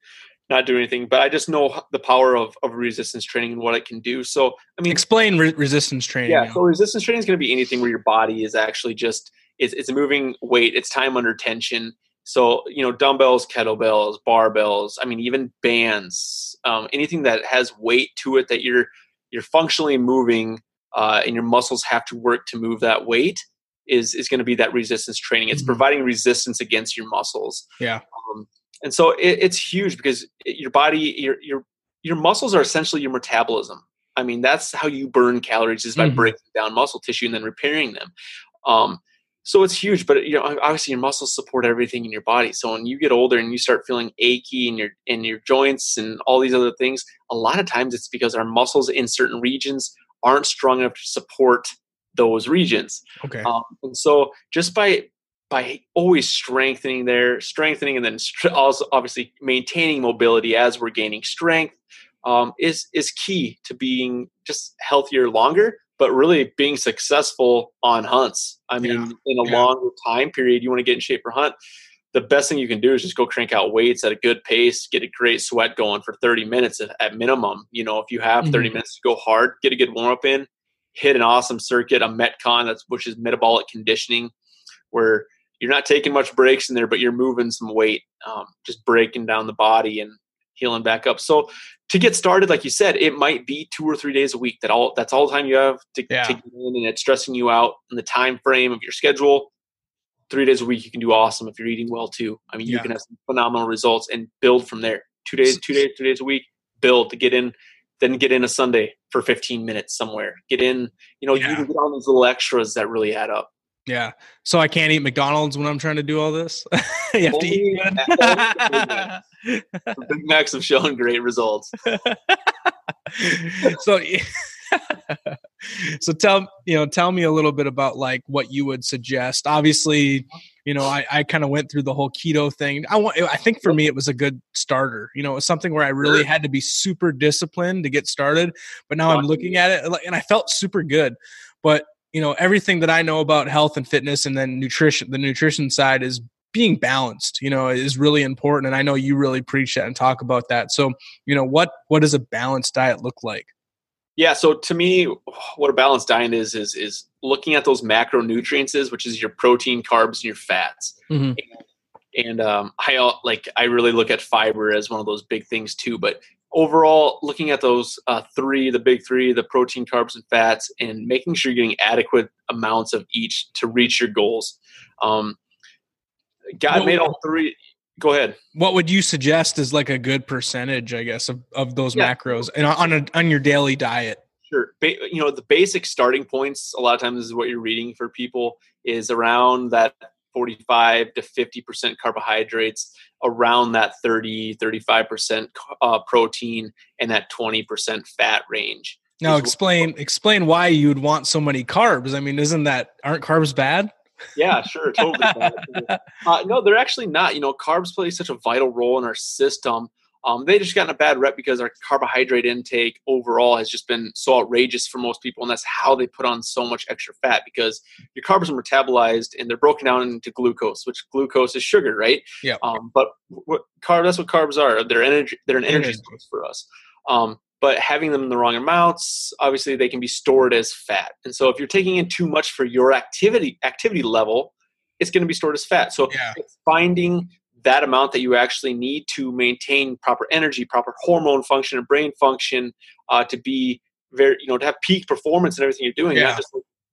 not doing anything, but I just know the power of, of resistance training and what it can do. So, I mean, explain re- resistance training. Yeah. So resistance training is going to be anything where your body is actually just, it's, it's a moving weight. It's time under tension. So, you know, dumbbells, kettlebells, barbells, I mean, even bands, um, anything that has weight to it that you're, you're functionally moving uh, and your muscles have to work to move that weight is, is going to be that resistance training. It's mm-hmm. providing resistance against your muscles. Yeah. Um, and so it, it's huge because your body your your your muscles are essentially your metabolism. I mean that's how you burn calories is by mm-hmm. breaking down muscle tissue and then repairing them. Um, so it's huge but you know obviously your muscles support everything in your body. So when you get older and you start feeling achy in your in your joints and all these other things a lot of times it's because our muscles in certain regions aren't strong enough to support those regions. Okay. Um, and so just by by always strengthening there, strengthening, and then also obviously maintaining mobility as we're gaining strength um, is is key to being just healthier longer, but really being successful on hunts. I mean, yeah. in a yeah. longer time period, you want to get in shape for hunt. The best thing you can do is just go crank out weights at a good pace, get a great sweat going for 30 minutes at minimum. You know, if you have 30 mm-hmm. minutes to go hard, get a good warm up in, hit an awesome circuit, a Metcon, that's which is metabolic conditioning, where you're not taking much breaks in there, but you're moving some weight, um, just breaking down the body and healing back up. So to get started, like you said, it might be two or three days a week. That all that's all the time you have to, yeah. to get in, and it's stressing you out in the time frame of your schedule. Three days a week, you can do awesome if you're eating well too. I mean, you yeah. can have some phenomenal results and build from there. Two days, two days, two days a week, build to get in. Then get in a Sunday for 15 minutes somewhere. Get in, you know, yeah. you can get all those little extras that really add up. Yeah. So I can't eat McDonald's when I'm trying to do all this. you have only, to eat good. Big Macs have shown great results. so so tell you know tell me a little bit about like what you would suggest obviously you know i, I kind of went through the whole keto thing i want i think for me it was a good starter you know it was something where i really had to be super disciplined to get started but now i'm looking at it and i felt super good but you know everything that i know about health and fitness and then nutrition the nutrition side is being balanced you know is really important. And i know you really preach that and talk about that. So you know what what does a balanced diet look like? Yeah so to me what a balanced diet is is is looking at those macronutrients which is your protein carbs and your fats. Mm-hmm. and, and um, i like i really look at fiber as one of those big things too but overall looking at those uh, three the big three the protein carbs and fats and making sure you're getting adequate amounts of each to reach your goals. Um, god made all three go ahead. What would you suggest is like a good percentage i guess of, of those yeah. macros and on a, on your daily diet? Sure. Ba- you know the basic starting points a lot of times is what you're reading for people is around that 45 to 50% carbohydrates, around that 30, 35% uh, protein, and that 20% fat range. Now explain explain why you would want so many carbs. I mean, isn't that aren't carbs bad? Yeah, sure, totally. uh, no, they're actually not. You know, carbs play such a vital role in our system. Um, they just gotten a bad rep because our carbohydrate intake overall has just been so outrageous for most people, and that's how they put on so much extra fat because your carbs are metabolized and they're broken down into glucose, which glucose is sugar, right? Yeah. Um, but what carb? That's what carbs are. They're energy. They're an energy, energy. source for us. Um, but having them in the wrong amounts, obviously they can be stored as fat. And so if you're taking in too much for your activity activity level, it's going to be stored as fat. So yeah. finding that amount that you actually need to maintain proper energy, proper hormone function, and brain function uh, to be very, you know, to have peak performance and everything you're doing. Yeah. Just,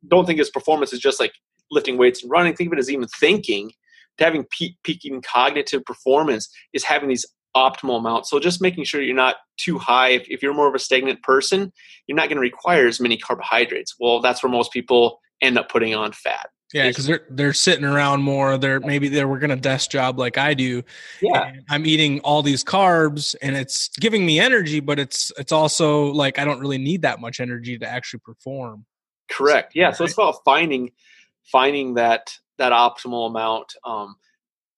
don't think this performance is just like lifting weights and running. Think of it as even thinking. To having peak, peaking cognitive performance is having these optimal amounts. So just making sure you're not too high. If, if you're more of a stagnant person, you're not going to require as many carbohydrates. Well, that's where most people end up putting on fat. Yeah, because they're they're sitting around more. They're maybe they're working a desk job like I do. Yeah, I'm eating all these carbs, and it's giving me energy, but it's it's also like I don't really need that much energy to actually perform. Correct. Yeah. So it's about finding finding that that optimal amount. Um,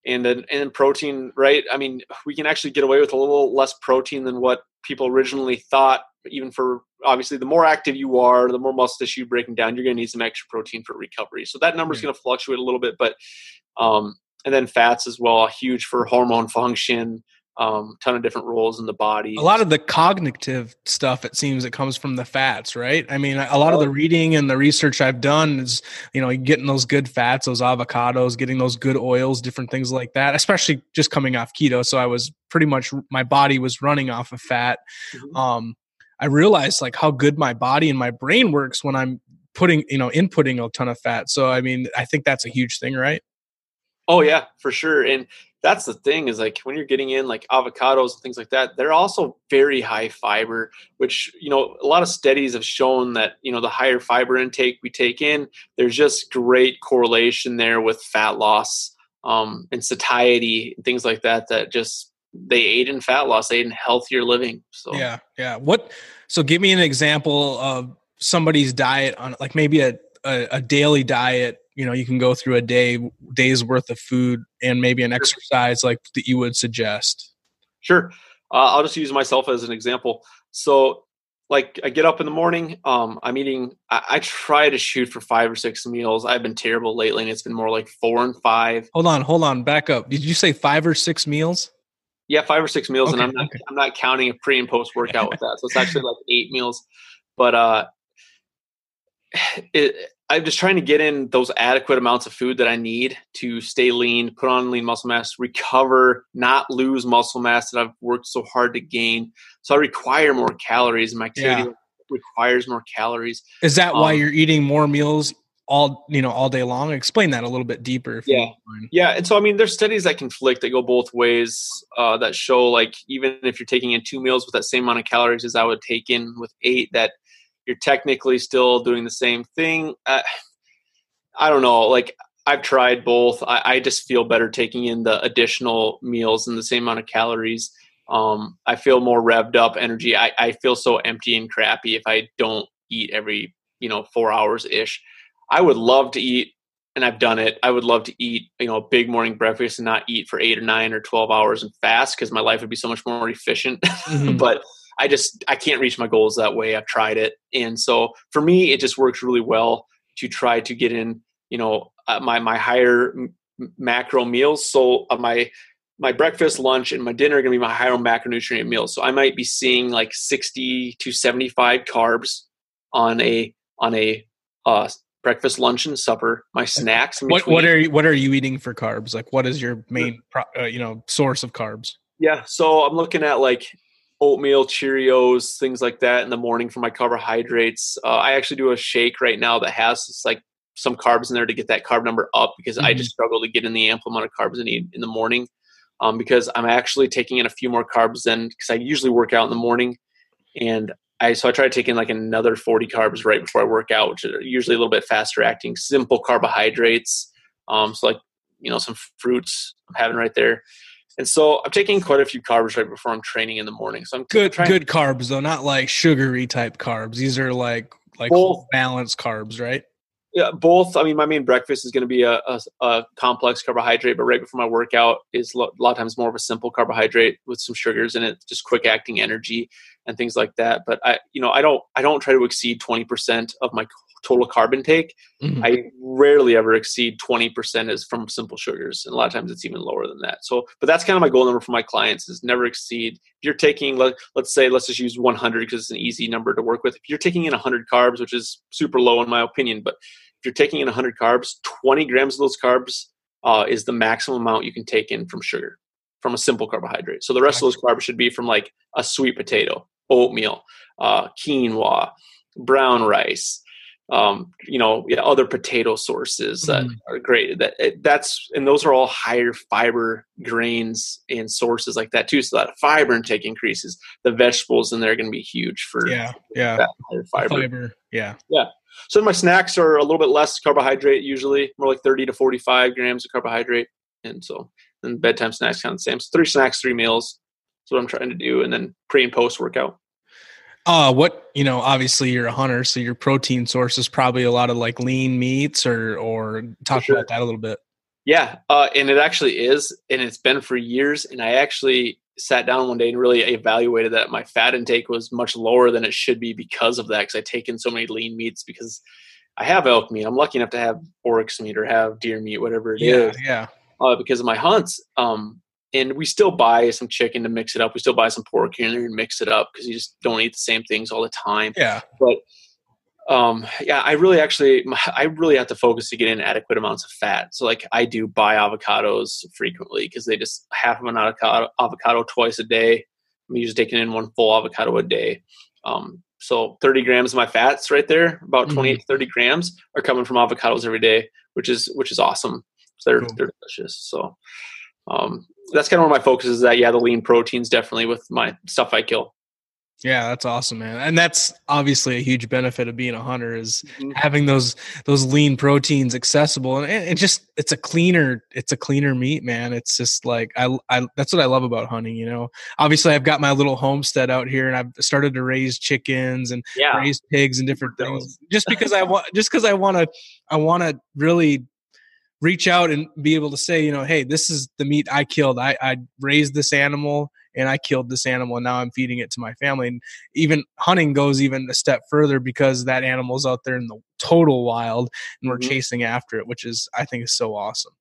and then and protein, right? I mean, we can actually get away with a little less protein than what people originally thought even for obviously the more active you are, the more muscle tissue breaking down, you're going to need some extra protein for recovery. So that number is mm-hmm. going to fluctuate a little bit, but um, and then fats as well, huge for hormone function. Um, ton of different roles in the body. A lot of the cognitive stuff, it seems, it comes from the fats, right? I mean, a lot of the reading and the research I've done is, you know, getting those good fats, those avocados, getting those good oils, different things like that. Especially just coming off keto, so I was pretty much my body was running off of fat. Mm-hmm. Um, I realized like how good my body and my brain works when I'm putting, you know, inputting a ton of fat. So I mean, I think that's a huge thing, right? Oh yeah, for sure. And that's the thing is like when you're getting in like avocados and things like that, they're also very high fiber, which you know a lot of studies have shown that you know the higher fiber intake we take in, there's just great correlation there with fat loss um, and satiety and things like that. That just they aid in fat loss, they aid in healthier living. So yeah, yeah. What? So give me an example of somebody's diet on like maybe a, a, a daily diet. You know, you can go through a day day's worth of food and maybe an exercise like that you would suggest. Sure. Uh, I'll just use myself as an example. So like I get up in the morning, um, I'm eating. I, I, try to shoot for five or six meals. I've been terrible lately, and it's been more like four and five. Hold on, hold on, back up. Did you say five or six meals? Yeah, five or six meals, okay, and I'm not okay. I'm not counting a pre and post workout with that. So it's actually like eight meals. But uh, it, I'm just trying to get in those adequate amounts of food that I need to stay lean, put on lean muscle mass, recover, not lose muscle mass that I've worked so hard to gain. So I require more calories, and my activity yeah. requires more calories. Is that um, why you're eating more meals all you know all day long explain that a little bit deeper yeah. yeah and so i mean there's studies that conflict that go both ways uh, that show like even if you're taking in two meals with that same amount of calories as i would take in with eight that you're technically still doing the same thing. Uh, i don't know like i've tried both. I, I, just feel better taking in the additional meals and the same amount of calories. Um, i feel more revved up energy. I, I feel so empty and crappy if i don't eat every you know four hours ish I would love to eat, and I've done it. I would love to eat, you know, a big morning breakfast and not eat for eight or nine or twelve hours and fast because my life would be so much more efficient. Mm-hmm. but I just I can't reach my goals that way. I've tried it, and so for me, it just works really well to try to get in, you know, uh, my my higher m- macro meals. So uh, my my breakfast, lunch, and my dinner are going to be my higher macronutrient meals. So I might be seeing like sixty to seventy five carbs on a on a uh, breakfast, lunch, and supper. My snacks. What what are you, what are you eating for carbs? Like, what is your main uh, you know source of carbs? Yeah, so I'm looking at like oatmeal, Cheerios, things like that in the morning for my carbohydrates. Uh, I actually do a shake right now that has like some carbs in there to get that carb number up because mm-hmm. I just struggle to get in the ample amount of carbs I need in the morning. Um, because I'm actually taking in a few more carbs than because I usually work out in the morning, and I so I try to take in like another 40 carbs right before I work out, which are usually a little bit faster acting, simple carbohydrates. Um, so like you know some fruits I'm having right there, And so I'm taking quite a few carbs right before I'm training in the morning. So I'm good trying, good carbs though, not like sugary type carbs. These are like like both, balanced carbs, right? Yeah, both. I mean, my main breakfast is going to be a, a, a, complex carbohydrate, but right before my workout is a lot of times more of a simple carbohydrate with some sugars in it, just quick acting energy and things like that. But I, you know, I don't, I don't try to exceed twenty percent of my total carb intake. Mm-hmm. I rarely ever exceed twenty percent is from simple sugars, and a lot of times it's even lower than that. So, but that's kind of my goal number for my clients is never exceed. If you're taking, let, let's say, let's just use one hundred because it's an easy number to work with. If you're taking in hundred carbs, which is super low in my opinion, but if you're taking in 100 carbs, 20 grams of those carbs uh, is the maximum amount you can take in from sugar, from a simple carbohydrate. So the rest of those carbs should be from like a sweet potato, oatmeal, uh, quinoa, brown rice, um, you know, yeah, other potato sources that mm. are great. That that's and those are all higher fiber grains and sources like that too. So that fiber intake increases. The vegetables in there are going to be huge for yeah, yeah, higher fiber. fiber. Yeah, yeah. So my snacks are a little bit less carbohydrate, usually more like 30 to 45 grams of carbohydrate. And so then bedtime snacks kind of the same. So three snacks, three meals. That's what I'm trying to do. And then pre and post workout. Uh, what you know, obviously you're a hunter, so your protein source is probably a lot of like lean meats, or or talk sure. about that a little bit. Yeah, uh, and it actually is, and it's been for years. And I actually sat down one day and really evaluated that my fat intake was much lower than it should be because of that. Because I take in so many lean meats because I have elk meat. I'm lucky enough to have oryx meat or have deer meat, whatever it yeah, is. yeah, Uh, because of my hunts. Um, and we still buy some chicken to mix it up. We still buy some pork here and there and mix it up because you just don't eat the same things all the time. Yeah. But um yeah i really actually i really have to focus to get in adequate amounts of fat so like i do buy avocados frequently because they just half of an avocado avocado twice a day i'm usually taking in one full avocado a day um so 30 grams of my fats right there about 28 mm-hmm. to 30 grams are coming from avocados every day which is which is awesome they're cool. they're delicious so um that's kind of where my focus is that yeah the lean proteins definitely with my stuff i kill yeah, that's awesome, man. And that's obviously a huge benefit of being a hunter is mm-hmm. having those those lean proteins accessible and it, it, just it's a cleaner it's a cleaner meat, man. It's just like I I that's what I love about hunting, you know. Obviously, I've got my little homestead out here and I've started to raise chickens and yeah. raise pigs and different things just because I want just because I want to I want to really reach out and be able to say, you know, hey, this is the meat I killed. I I raised this animal and I killed this animal and now I'm feeding it to my family. And even hunting goes even a step further because that animal's out there in the total wild and we're mm-hmm. chasing after it, which is I think is so awesome.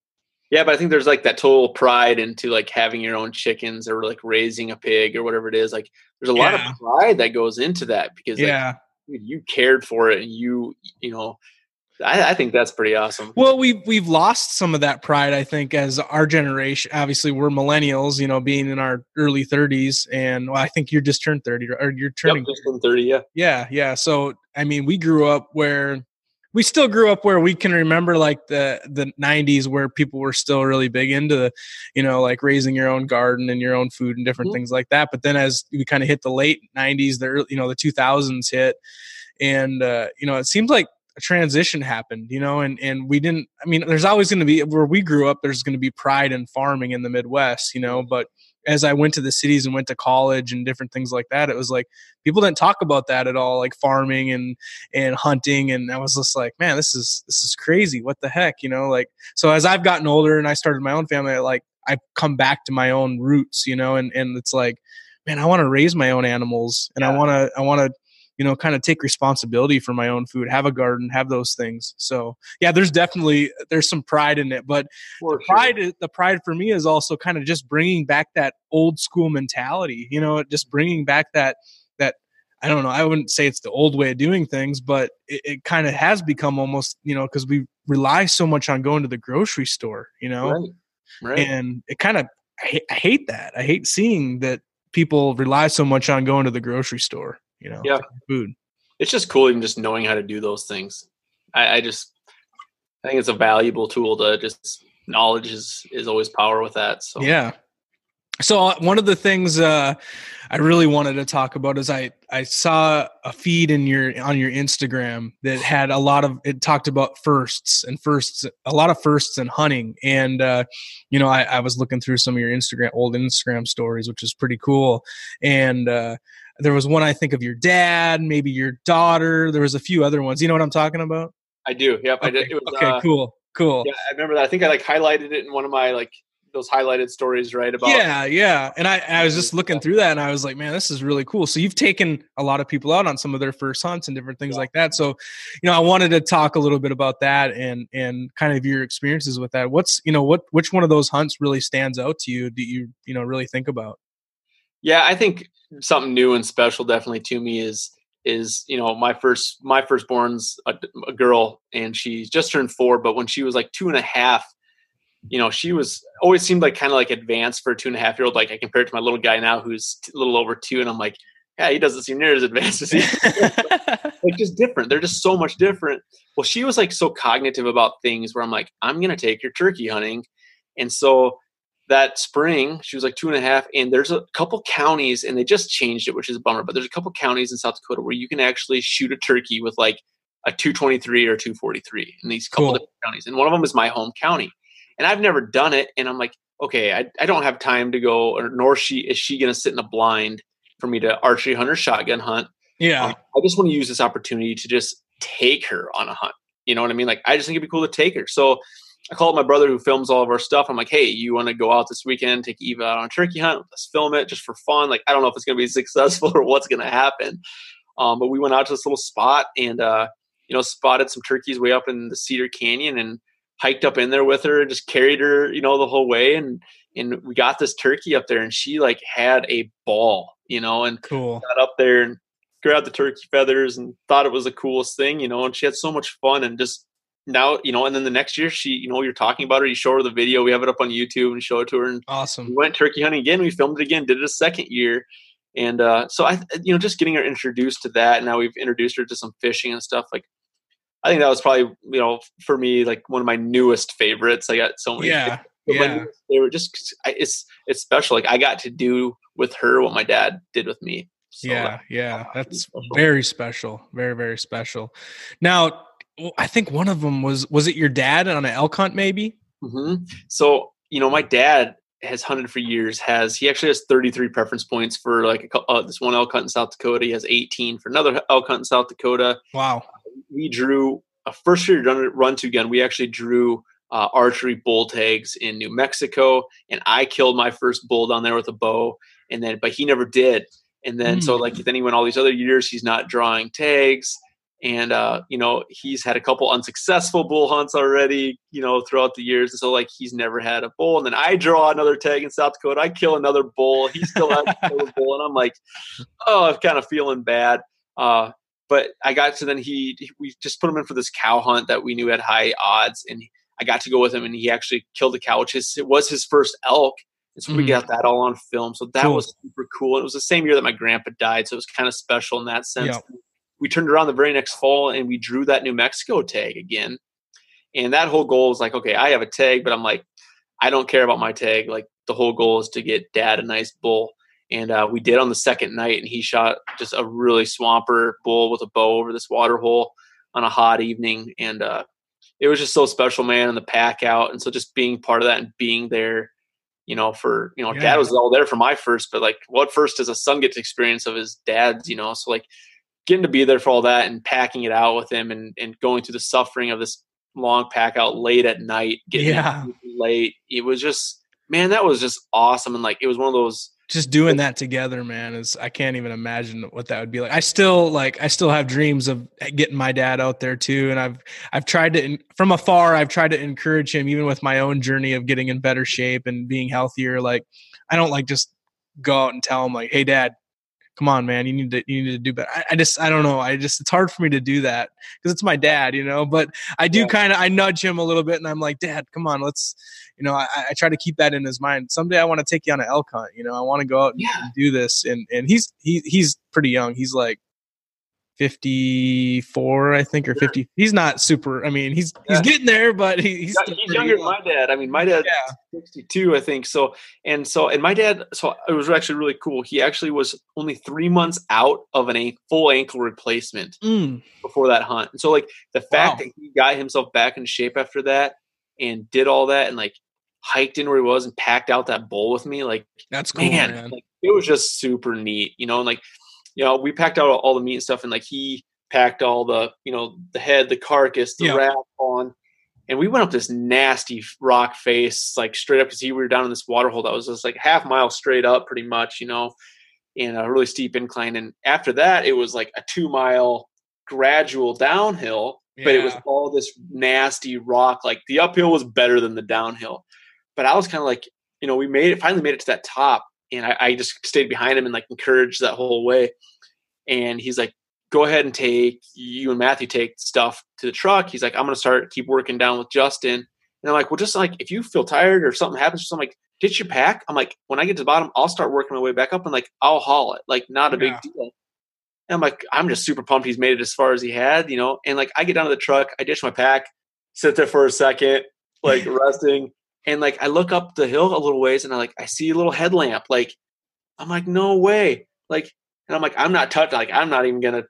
Yeah, but I think there's like that total pride into like having your own chickens or like raising a pig or whatever it is. Like there's a yeah. lot of pride that goes into that because like, yeah. you cared for it and you you know I, I, think that's pretty awesome. Well, we've we've lost some of that pride, I think, as our generation. Obviously, we're millennials, you know, being in our early thirties, and well, I think you're just turned thirty, or you're turning yep, thirty. Yeah, yeah, yeah. So, I mean, we grew up where we still grew up where we can remember like the the 90s where people were still really big into the, you know like raising your own garden and your own food and different mm-hmm. things like that but then as we kind of hit the late 90s the early, you know the 2000s hit and uh, you know it seems like a transition happened, you know, and and we didn't. I mean, there's always going to be where we grew up. There's going to be pride in farming in the Midwest, you know. But as I went to the cities and went to college and different things like that, it was like people didn't talk about that at all, like farming and and hunting. And I was just like, man, this is this is crazy. What the heck, you know? Like so, as I've gotten older and I started my own family, like I've come back to my own roots, you know, and and it's like man, I want to raise my own animals and yeah. I want to, I want to you know kind of take responsibility for my own food have a garden have those things so yeah there's definitely there's some pride in it but the pride sure. the pride for me is also kind of just bringing back that old school mentality you know just bringing back that that I don't know. I wouldn't say it's the old way of doing things, but it, it kind of has become almost, you know, because we rely so much on going to the grocery store, you know, right. Right. and it kind of I, I hate that. I hate seeing that people rely so much on going to the grocery store you know, yeah. food. It's just cool even just knowing how to do those things. I, I just I think it's a valuable tool to just knowledge is is always power with that. So yeah. so uh, one of the things uh, I really wanted to talk about is I I saw a feed in your on your Instagram that had a lot of it talked about firsts and firsts a lot of firsts and hunting and uh, you know I, I was looking through some of your Instagram old Instagram stories which is pretty cool and uh, there was one I think of your dad maybe your daughter there was a few other ones you know what I'm talking about I do yep okay, I did it was, okay uh, cool cool yeah I remember that I think I like highlighted it in one of my like those highlighted stories, right? About yeah, yeah. And I, I was just looking through that, and I was like, man, this is really cool. So you've taken a lot of people out on some of their first hunts and different things yeah. like that. So, you know, I wanted to talk a little bit about that and and kind of your experiences with that. What's you know what which one of those hunts really stands out to you? Do you you know really think about? Yeah, I think something new and special definitely to me is is you know my first my firstborn's a, a girl and she's just turned four, but when she was like two and a half you know, she was always seemed like kind of like advanced for a two and a half year old. Like I compare it to my little guy now who's a little over two, and I'm like, yeah, he doesn't seem near as advanced as he. like just different. They're just so much different. Well, she was like so cognitive about things where I'm like, I'm gonna take your turkey hunting, and so that spring she was like two and a half, and there's a couple counties, and they just changed it, which is a bummer. But there's a couple counties in South Dakota where you can actually shoot a turkey with like a 223 or 243 in these couple cool. different counties, and one of them is my home county and I've never done it. And I'm like, okay, I, I don't have time to go, or nor she is she going to sit in a blind for me to archery hunt or shotgun hunt. Yeah, um, I just want to use this opportunity to just take her on a hunt. You know what I mean? Like, I just think it'd be cool to take her. So I called my brother who films all of our stuff. I'm like, hey, you want to go out this weekend, take Eva out on a turkey hunt? Let's film it just for fun. Like, I don't know if it's going to be successful or what's going to happen. Um, but we went out to this little spot and, uh, you know, spotted some turkeys way up in the Cedar Canyon and hiked up in there with her and just carried her, you know, the whole way. And and we got this turkey up there, and she like had a ball, you know, and cool got up there and grabbed the turkey feathers and thought it was the coolest thing, you know. And she had so much fun and just now, you know. And then the next year, she, you know, you're talking about her. You show her the video. We have it up on YouTube and show it to her. And awesome. We went turkey hunting again. We filmed it again. Did it a second year. And uh, so I, you know, just getting her introduced to that. Now we've introduced her to some fishing and stuff. Like I think that was probably you know for me like one of my newest favorites. I got so many. Yeah, yeah. They were just it's it's special. Like I got to do with her what my dad did with me. So yeah, that, yeah, that's special. very special. Very very special. Now, I think one of them was was it your dad on an elk hunt maybe? Mm-hmm. So you know my dad has hunted for years has he actually has 33 preference points for like a, uh, this one elk hunt in south dakota he has 18 for another elk hunt in south dakota wow we drew a first year run, run to gun. We actually drew uh, archery bull tags in New Mexico, and I killed my first bull down there with a bow. And then, but he never did. And then, mm. so like then he went all these other years. He's not drawing tags, and uh, you know he's had a couple unsuccessful bull hunts already. You know throughout the years, and so like he's never had a bull. And then I draw another tag in South Dakota. I kill another bull. He still has a bull, and I'm like, oh, I'm kind of feeling bad. Uh, but I got to then he, we just put him in for this cow hunt that we knew had high odds, and I got to go with him, and he actually killed a cow, which is, it was his first elk, and so mm-hmm. we got that all on film. So that cool. was super cool. And it was the same year that my grandpa died, so it was kind of special in that sense. We turned around the very next fall, and we drew that New Mexico tag again, and that whole goal was like, okay, I have a tag, but I'm like, I don't care about my tag. Like the whole goal is to get dad a nice bull. And uh, we did on the second night and he shot just a really swamper bull with a bow over this water hole on a hot evening. And uh, it was just so special man and the pack out. And so just being part of that and being there you know for you know yeah. dad was all there for my first but like what first does a son get to experience of his dad's you know? So like getting to be there for all that and packing it out with him and, and going through the suffering of this long pack out late at night getting yeah. late. It was just man that was just awesome. And like it was one of those just doing that together man is i can't even imagine what that would be like. I still like i still have dreams of getting my dad out there too. And i've i've tried to from afar i've tried to encourage him even with my own journey of getting in better shape and being healthier. Like i don't like just go out and tell him like hey dad come on, man, you need to you need to do better. I, I just I don't know. I just it's hard for me to do that because it's my dad, you know. But I do yeah. kind of I nudge him a little bit, and I'm like, Dad, come on, let's, you know, I, I try to keep that in his mind. Someday I want to take you on an elk hunt. You know, I want to go out and, yeah. and do this. And and he's he he's pretty young. He's like 54, I think, or 50. He's not super. I mean, he's he's getting there, but he, he's, he's younger than my dad. I mean, my dad Yeah. 62, I think. So, and so, and my dad, so it was actually really cool. He actually was only three months out of an an- full ankle replacement Mm, before that hunt. And so, like, the fact Wow. that he got himself back in shape after that and did all that and like hiked in where he was and packed out that bowl with me, like, that's cool, man, man. like, it was just super neat, you know, and like, you know, we packed out all the meat and stuff, and like he packed all the, you know, the head, the carcass, the Yeah. wrap on, and we went up this nasty rock face, like straight up because he we were down in this water hole that was just like half mile straight up, pretty much, you know, in a really steep incline, and after that, it was like a two mile gradual downhill, but it was all this nasty rock. Like the uphill was better than the downhill, but I was kind of like, you know, we made it, finally made it to that top, and I, I just stayed behind him and like encouraged that whole way. And he's like, "Go ahead and take you and Matthew take stuff to the truck." He's like, "I'm gonna start keep working down with Justin." And I'm like, "Well, just like if you feel tired or something happens, or something like." Ditch your pack. I'm like, when I get to the bottom, I'll start working my way back up and like I'll haul it. Like, not a Yeah. big deal. And I'm like, I'm just super pumped he's made it as far as he had, you know. And like, I get down to the truck, I ditch my pack, sit there for a second, like resting, and like I look up the hill a little ways, and I like I see a little headlamp. Like, I'm like, no way. Like, and I'm like, I'm not touch. Like, I'm not even gonna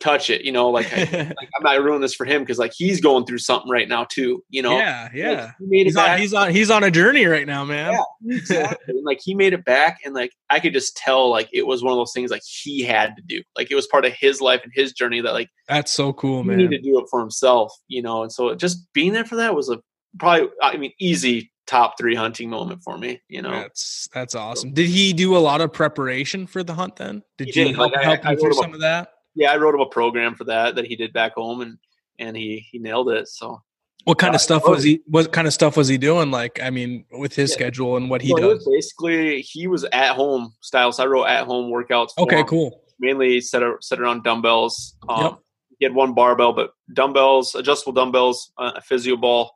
touch it. You know, like, I, like I'm not ruining this for him because like he's going through something right now too. You know, yeah, Like, yeah. he made it He's on, he's on he's on a journey right now, man. Yeah. exactly. And, like he made it back and like I could just tell like it was one of those things like he had to do. Like it was part of his life and his journey that like That's so cool, man. he needed to do it for himself, you know. And so just being there for that was a probably I mean easy top three hunting moment for me, you know. That's that's awesome. Did he do a lot of preparation for the hunt then? Did He you help, Like, help I him through wrote him a- some of that? Yeah, I wrote him a program for that that he did back home and and he he nailed it. So What kind of stuff was he what kind of stuff was he doing? Like, I mean, with his Yeah. schedule and what he was does. basically he was at home style. So I wrote at home workouts. For Okay, him. cool. Mainly set set around dumbbells. Um, Yep. He had one barbell, but dumbbells, adjustable dumbbells, uh, a physio ball,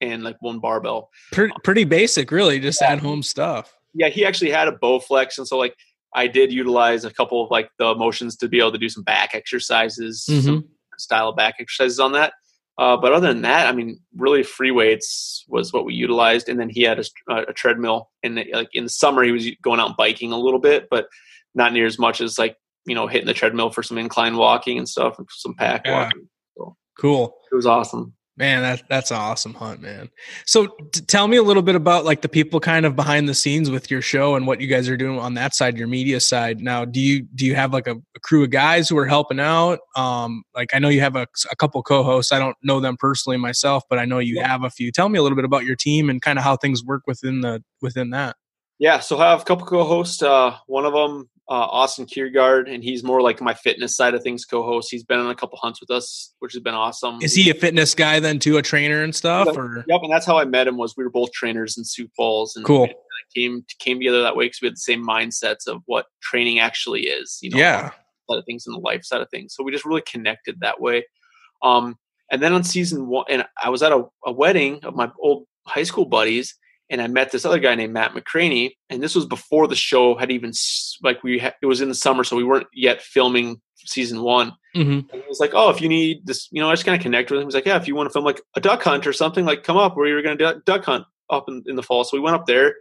and like one barbell. Pretty, pretty basic, really, just Yeah. at home stuff. Yeah, he actually had a Bowflex, and so like I did utilize a couple of like the motions to be able to do some back exercises, Mm-hmm. some style of back exercises on that. Uh, but other than that, I mean, really free weights was what we utilized, and then he had a, a treadmill. And like in the summer, he was going out biking a little bit, but not near as much as like you know hitting the treadmill for some incline walking and stuff, and some pack Yeah. walking. Cool. It was awesome. Man, that that's an awesome hunt, man. So t- tell me a little bit about like the people kind of behind the scenes with your show and what you guys are doing on that side, your media side. Now, do you do you have like a, a crew of guys who are helping out? Um, like I know you have a, a couple co-hosts. I don't know them personally myself, but I know you Yeah. have a few. Tell me a little bit about your team and kind of how things work within the within that. Yeah, so I have a couple co-hosts. Uh, one of them, uh, Austin Kiergaard, and he's more like my fitness side of things co-host. He's been on a couple hunts with us, which has been awesome. Is he a fitness guy then too, a trainer and stuff? Yep. Or Yep, and that's how I met him. Was we were both trainers in Sioux Falls, and Cool. came came together that way because we had the same mindsets of what training actually is. You know, yeah, side of things and the life side of things. So we just really connected that way. Um, and then on season one, and I was at a, a wedding of my old high school buddies, and I met this other guy named Matt McCraney. And this was before the show had even like we ha- it was in the summer, so we weren't yet filming season one. hmm And he was like, "Oh, if you need this, you know, I just kind of connected with him. He's like, yeah, if you want to film like a duck hunt or something, like come up. We were going to duck hunt up in, in the fall. So we went up there,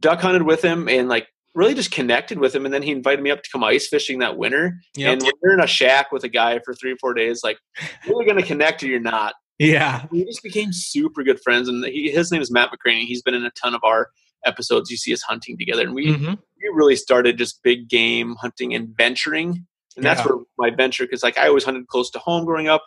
duck hunted with him, and like really just connected with him. And then he invited me up to come ice fishing that winter. Yep. And when you're in a shack with a guy for three or four days, like you're going to connect or you're not. Yeah, We just became super good friends. And he, his name is Matt McCraney. He's been in a ton of our episodes. You see us hunting together, and we hmm we really started just big game hunting and venturing. And that's Yeah. where my venture, because like I always hunted close to home growing up.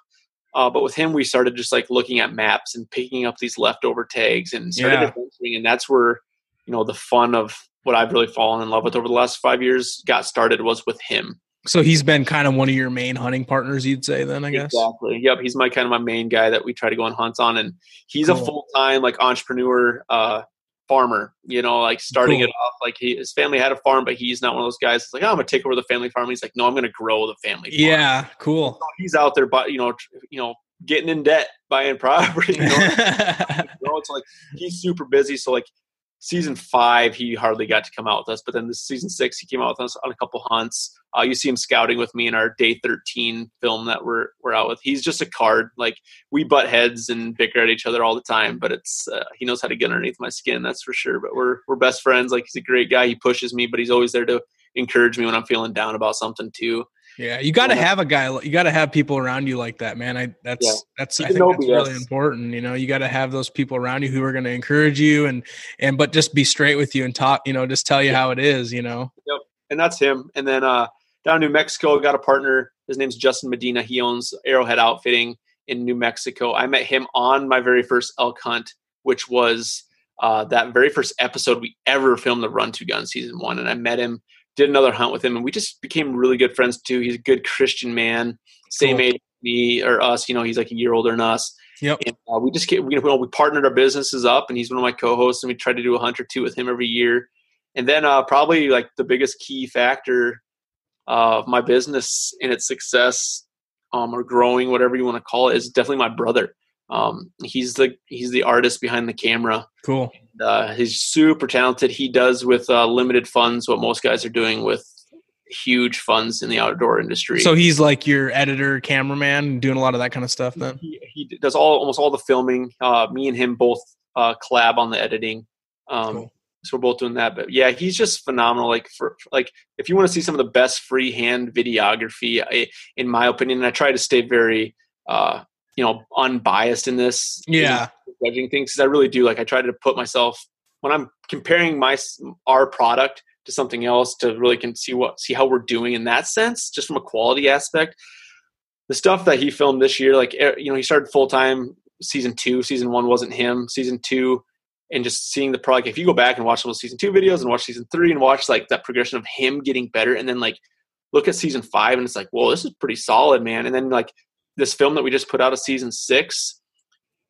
Uh, but with him, we started just like looking at maps and picking up these leftover tags and started Yeah. adventuring. And that's where, you know, the fun of what I've really fallen in love with over the last five years got started was with him. So he's been kind of one of your main hunting partners, you'd say, then I guess. Exactly. Yep. He's my kind of my main guy that we try to go on hunts on. And he's a full time like entrepreneur, uh, farmer, you know, like starting Cool. it off. Like he, his family had a farm, but he's not one of those guys that's like, oh, I'm to take over the family farm. He's like, no, I'm to grow the family farm. Yeah, cool. So he's out there, but you know, tr- you know, getting in debt, buying property, you know, you know, it's like he's super busy. So like season five, he hardly got to come out with us, but then this season six, he came out with us on a couple hunts. Uh, you see him scouting with me in our day 13 film that we're, we're out with. He's just a card. Like we butt heads and bicker at each other all the time, but it's, uh, he knows how to get underneath my skin. That's for sure. But we're, we're best friends. Like he's a great guy. He pushes me, but he's always there to encourage me when I'm feeling down about something too. Yeah, you got to have a guy. You got to have people around you like that, man. I that's yeah. that's I think that's really important. You know, you got to have those people around you who are going to encourage you and and but just be straight with you and talk. You know, just tell you how it is. You know. Yep, and that's him. And then uh down in New Mexico, got a partner. His name's Justin Medina. He owns Arrowhead Outfitting in New Mexico. I met him on my very first elk hunt, which was uh, that very first episode we ever filmed the Run to Gun season one. And I met him did another hunt with him, and we just became really good friends too. He's a good Christian man, same cool. age me or us. You know, he's like a year older than us. Yep. And, uh, we just get, we, we partnered our businesses up, and he's one of my co-hosts, and we try to do a hunt or two with him every year. And then uh, probably like the biggest key factor of my business and its success um, or growing, whatever you want to call it, is definitely my brother. Um, he's the he's the artist behind the camera. Cool. And, uh, he's super talented. He does with uh, limited funds what most guys are doing with huge funds in the outdoor industry. So he's like your editor, cameraman, doing a lot of that kind of stuff. Then he, he does all almost all the filming. Uh, me and him both uh, collab on the editing. Um, cool. So we're both doing that. But yeah, he's just phenomenal. Like for like, if you want to see some of the best freehand videography, I, in my opinion, I try to stay very uh, you know unbiased in this yeah. judging things because i really do like i try to put myself when i'm comparing my our product to something else to really can see what see how we're doing in that sense just from a quality aspect the stuff that he filmed this year like eh, you know he started full-time season two season one wasn't him season two and just seeing the product if you go back and watch those season two videos and watch season three and watch like that progression of him getting better and then like look at season five and it's like well this is pretty solid man. And then like this film that we just put out of season six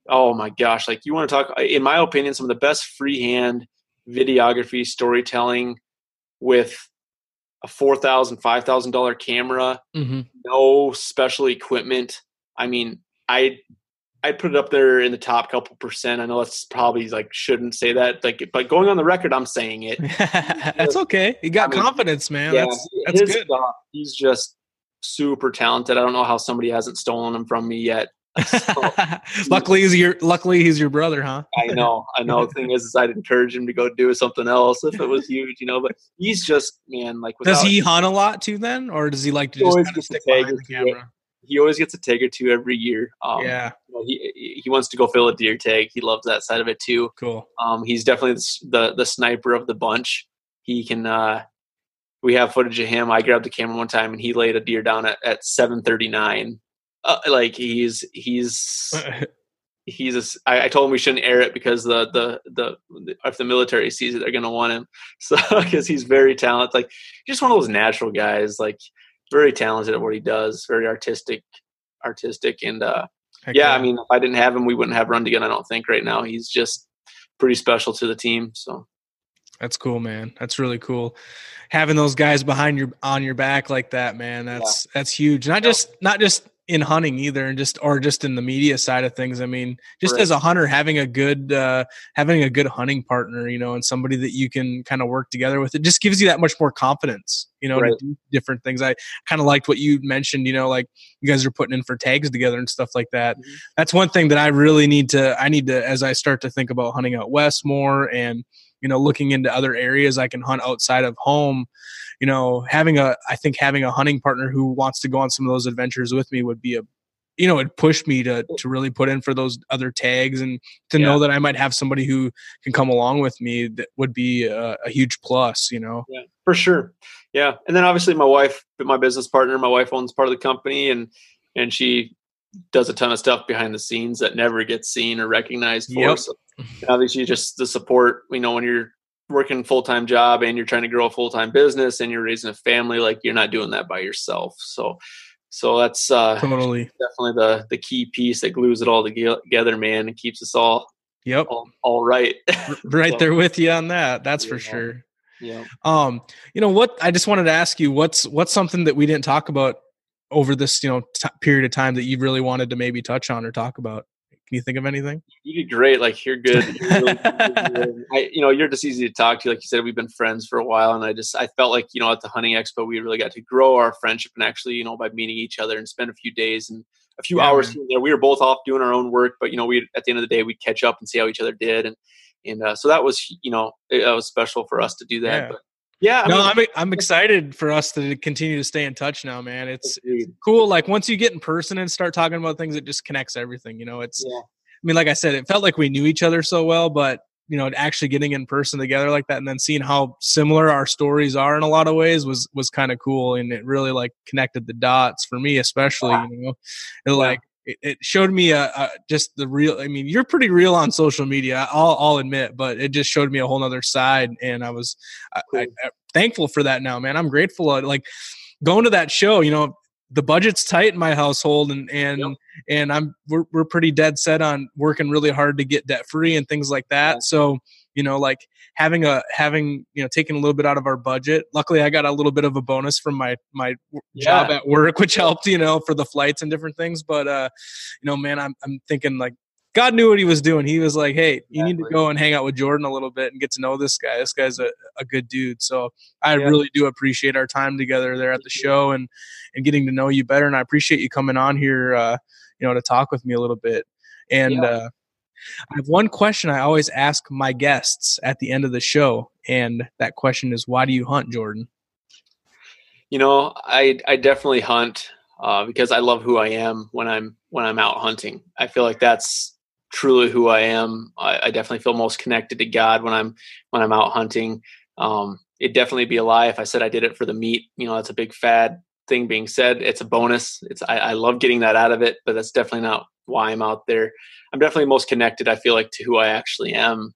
oh my gosh like you want to talk in my opinion some of the best freehand videography storytelling with a four thousand five thousand dollar camera mm-hmm. no special equipment. I mean i i'd put it up there in the top couple percent. I know that's probably like shouldn't say that like but going on the record i'm saying it. That's okay. You got I mean, confidence man. yeah, that's, that's good. he's just super talented. I don't know how somebody hasn't stolen him from me yet. So, luckily he's your luckily he's your brother, huh? I know, I know. The thing is, is I'd encourage him to go do something else if it was huge, you know. But he's just man, like. Does he hunt a lot too then, or does he like to just kind of stick behind the camera? He always gets a tag or two every year. Um, yeah, you know, he he wants to go fill a deer tag. He loves that side of it too. Cool. Um, he's definitely the the, the sniper of the bunch. He can uh, we have footage of him. I grabbed the camera one time and he laid a deer down at, at 739. Uh, like he's, he's, he's a, I, I told him we shouldn't air it because the, the, the, if the military sees it, they're going to want him. So, cause he's very talented. Like just one of those natural guys, like very talented at what he does, very artistic, artistic. And, uh, Heck yeah, yeah, I mean, if I didn't have him, we wouldn't have Run to Gun. I don't think right now. He's just pretty special to the team. So that's cool, man. That's really cool. Having those guys behind your on your back like that, man. That's yeah. that's huge. Not just not just in hunting either and just or just in the media side of things i mean just right. as a hunter having a good uh having a good hunting partner you know and somebody that you can kind of work together with it just gives you that much more confidence you know right. to do different things i kind of liked what you mentioned you know like you guys are putting in for tags together and stuff like that mm-hmm. that's one thing that i really need to i need to as i start to think about hunting out west more and you know looking into other areas i can hunt outside of home you know having a i think having a hunting partner who wants to go on some of those adventures with me would be a you know it pushed me to to really put in for those other tags and to yeah. know that i might have somebody who can come along with me that would be a, a huge plus you know yeah for sure yeah and then obviously my wife my business partner my wife owns part of the company and and she does a ton of stuff behind the scenes that never gets seen or recognized for. Yep. So obviously, just the support. You know, when you're working full time job and you're trying to grow a full time business and you're raising a family, like you're not doing that by yourself. So, so that's uh, totally definitely the the key piece that glues it all together, man, and keeps us all yep all, all right, right so, there with you on that. That's yeah. for sure. Yeah. Um, you know what? I just wanted to ask you what's what's something that we didn't talk about over this you know t- period of time that you really wanted to maybe touch on or talk about Can you think of anything? You did great. Like you're good. You're really, good. I, you know, you're just easy to talk to. Like you said, we've been friends for a while, and I just I felt like you know at the hunting expo we really got to grow our friendship and actually you know by meeting each other and spend a few days and a few yeah, hours there. We were both off doing our own work, but you know, we at the end of the day we'd catch up and see how each other did, and and uh, so that was you know it, was special for us to do that. Yeah. But, yeah, I no, mean, I'm I'm excited for us to continue to stay in touch now, man. Oh, it's, it's, cool. Like once you get in person and start talking about things, it just connects everything. You know, it's. Yeah. I mean, like I said, it felt like we knew each other so well, but you know, actually getting in person together like that, and then seeing how similar our stories are in a lot of ways was was kind of cool, and it really like connected the dots for me, especially. You know, it, yeah. like it, it showed me a, a, just the real i mean you're pretty real on social media i'll, I'll admit but it just showed me a whole other side and i was cool. I, I, thankful for that now man i'm grateful uh, like going to that show you know the budget's tight in my household and and yep. and i'm we're, we're pretty dead set on working really hard to get debt free and things like that yeah. so you know like having a having you know taking a little bit out of our budget luckily i got a little bit of a bonus from my my yeah. job at work which helped you know for the flights and different things but uh you know man i'm, I'm thinking like god knew what he was doing he was like hey exactly. you need to go and hang out with jordan a little bit and get to know this guy this guy's a, a good dude so i yeah. really do appreciate our time together there at the show and and getting to know you better and i appreciate you coming on here uh you know to talk with me a little bit and yeah. uh I have one question I always ask my guests at the end of the show, and that question is, "Why do you hunt, Jordan?" You know, I I definitely hunt uh, because I love who I am when I'm when I'm out hunting. I feel like that's truly who I am. I, I definitely feel most connected to God when I'm when I'm out hunting. Um, it'd definitely be a lie if I said I did it for the meat. You know, that's a big fad thing being said. It's a bonus. It's I, I love getting that out of it, but that's definitely not why I'm out there. I'm definitely most connected. I feel like to who I actually am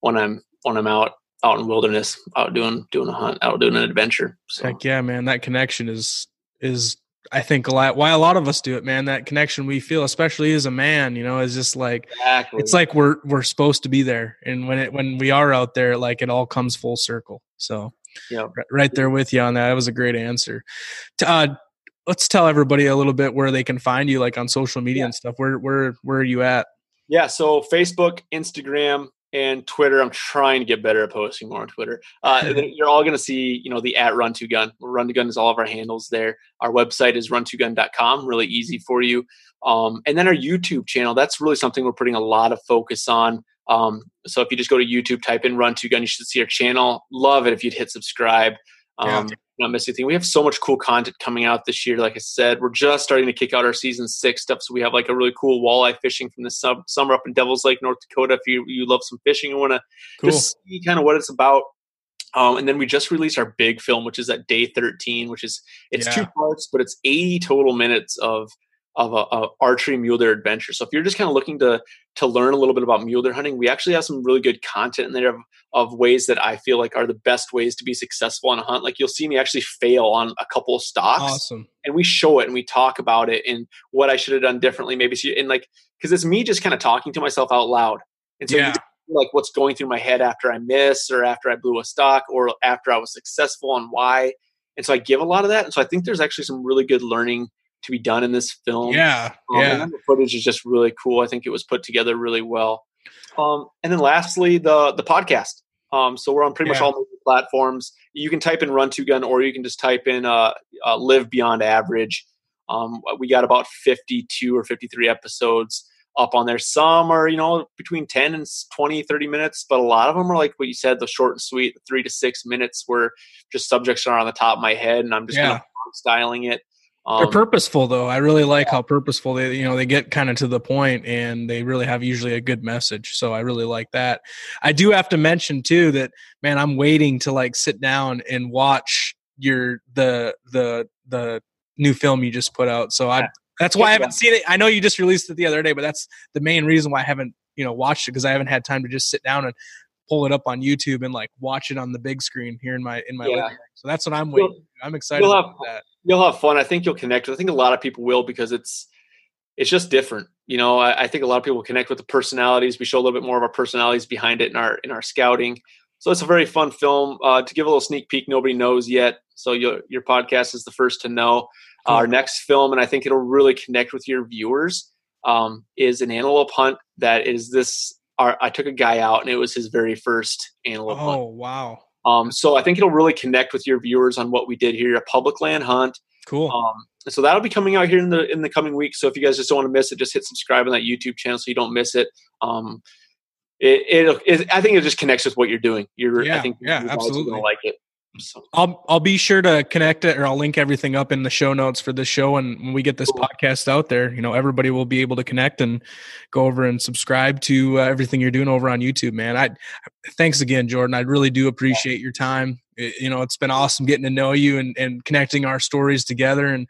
when I'm when I'm out out in wilderness, out doing doing a hunt, out doing an adventure. So. Heck yeah, man! That connection is is I think a lot why a lot of us do it, man. That connection we feel, especially as a man, you know, is just like exactly. it's like we're we're supposed to be there, and when it when we are out there, like it all comes full circle. So yeah, right there with you on that. That was a great answer. Uh, let's tell everybody a little bit where they can find you, like on social media yeah. and stuff. Where where where are you at? Yeah, so Facebook, Instagram, and Twitter. I'm trying to get better at posting more on Twitter. Uh, you're all going to see, you know, the at Run to Gun. Run to Gun is all of our handles there. Our website is run2gun.com. Really easy for you. Um, and then our YouTube channel. That's really something we're putting a lot of focus on. Um, so if you just go to YouTube, type in Run to Gun, you should see our channel. Love it if you'd hit subscribe. Um, yeah. Not miss anything. We have so much cool content coming out this year. Like I said, we're just starting to kick out our season six stuff. So we have like a really cool walleye fishing from the sub, summer up in Devil's Lake, North Dakota. If you you love some fishing and want to cool. just see kind of what it's about. Um, and then we just released our big film, which is at day 13, which is it's yeah. two parts, but it's 80 total minutes of of a, a, archery mule deer adventure. So if you're just kind of looking to to learn a little bit about mule deer hunting, we actually have some really good content in there of, of ways that I feel like are the best ways to be successful on a hunt. Like you'll see me actually fail on a couple of stalks, awesome. and we show it and we talk about it and what I should have done differently. Maybe so, and like because it's me just kind of talking to myself out loud, and so yeah. like what's going through my head after I miss or after I blew a stalk or after I was successful and why. And so I give a lot of that. And so I think there's actually some really good learning to be done in this film. Yeah, um, yeah. the footage is just really cool. I think it was put together really well. Um, and then lastly, the the podcast. Um, so we're on pretty yeah. much all the platforms. You can type in Run to Gun, or you can just type in uh, uh, Live Beyond Average. Um, we got about 52 or 53 episodes up on there. Some are, you know, between 10 and 20, 30 minutes, but a lot of them are like what you said, the short and sweet, three to six minutes where just subjects are on the top of my head and I'm just yeah. kind of styling it. Um, They're purposeful though. I really like how purposeful they, you know, they get kind of to the point and they really have usually a good message. So I really like that. I do have to mention too that man, I'm waiting to like sit down and watch your the the the new film you just put out. So I that's why I haven't seen it. I know you just released it the other day, but that's the main reason why I haven't, you know, watched it because I haven't had time to just sit down and pull it up on YouTube and like watch it on the big screen here in my in my yeah. living room. So that's what I'm waiting. You'll, I'm excited about that. You'll have fun. I think you'll connect. I think a lot of people will because it's it's just different. You know, I, I, think a lot of people connect with the personalities. We show a little bit more of our personalities behind it in our in our scouting. So it's a very fun film. Uh, to give a little sneak peek, nobody knows yet. So your your podcast is the first to know. Cool. Our next film, and I think it'll really connect with your viewers um, is an antelope hunt that is this. Our, I took a guy out, and it was his very first antelope oh, hunt. Oh wow! Um, so I think it'll really connect with your viewers on what we did here, a public land hunt. Cool. Um, so that'll be coming out here in the in the coming weeks. So if you guys just don't want to miss it, just hit subscribe on that YouTube channel so you don't miss it. Um, it, it, it I think it just connects with what you're doing. You're, yeah, I think yeah, absolutely gonna like it. So. I'll I'll be sure to connect it or I'll link everything up in the show notes for this show and when we get this cool. podcast out there, you know, everybody will be able to connect and go over and subscribe to uh, everything you're doing over on YouTube, man. I thanks again, Jordan. I really do appreciate your time. It, you know, it's been awesome getting to know you and, and connecting our stories together and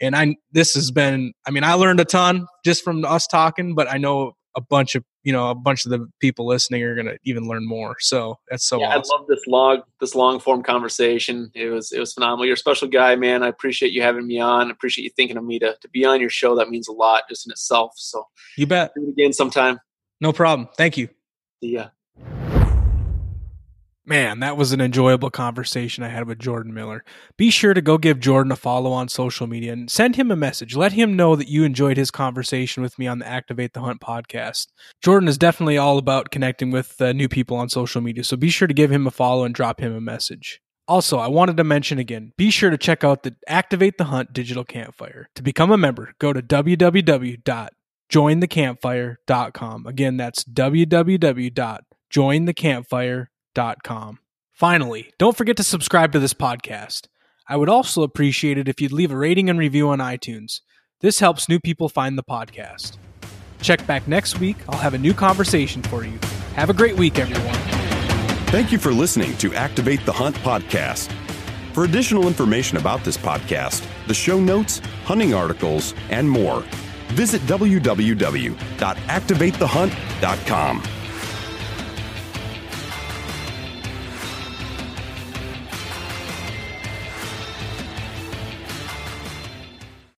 and I this has been I mean, I learned a ton just from us talking, but I know a bunch of you know a bunch of the people listening are going to even learn more. So that's so. Yeah, awesome. I love this long this long form conversation. It was it was phenomenal. You're a special guy, man. I appreciate you having me on. I appreciate you thinking of me to to be on your show. That means a lot just in itself. So you bet. Do it again sometime. No problem. Thank you. Yeah. Man, that was an enjoyable conversation I had with Jordan Miller. Be sure to go give Jordan a follow on social media and send him a message. Let him know that you enjoyed his conversation with me on the Activate the Hunt podcast. Jordan is definitely all about connecting with uh, new people on social media, so be sure to give him a follow and drop him a message. Also, I wanted to mention again, be sure to check out the Activate the Hunt digital campfire. To become a member, go to www.jointhecampfire.com. Again, that's www.jointhecampfire.com com. Finally, don't forget to subscribe to this podcast. I would also appreciate it if you'd leave a rating and review on iTunes. This helps new people find the podcast. Check back next week. I'll have a new conversation for you. Have a great week, everyone. Thank you for listening to Activate the Hunt podcast. For additional information about this podcast, the show notes, hunting articles, and more, visit www.activatethehunt.com.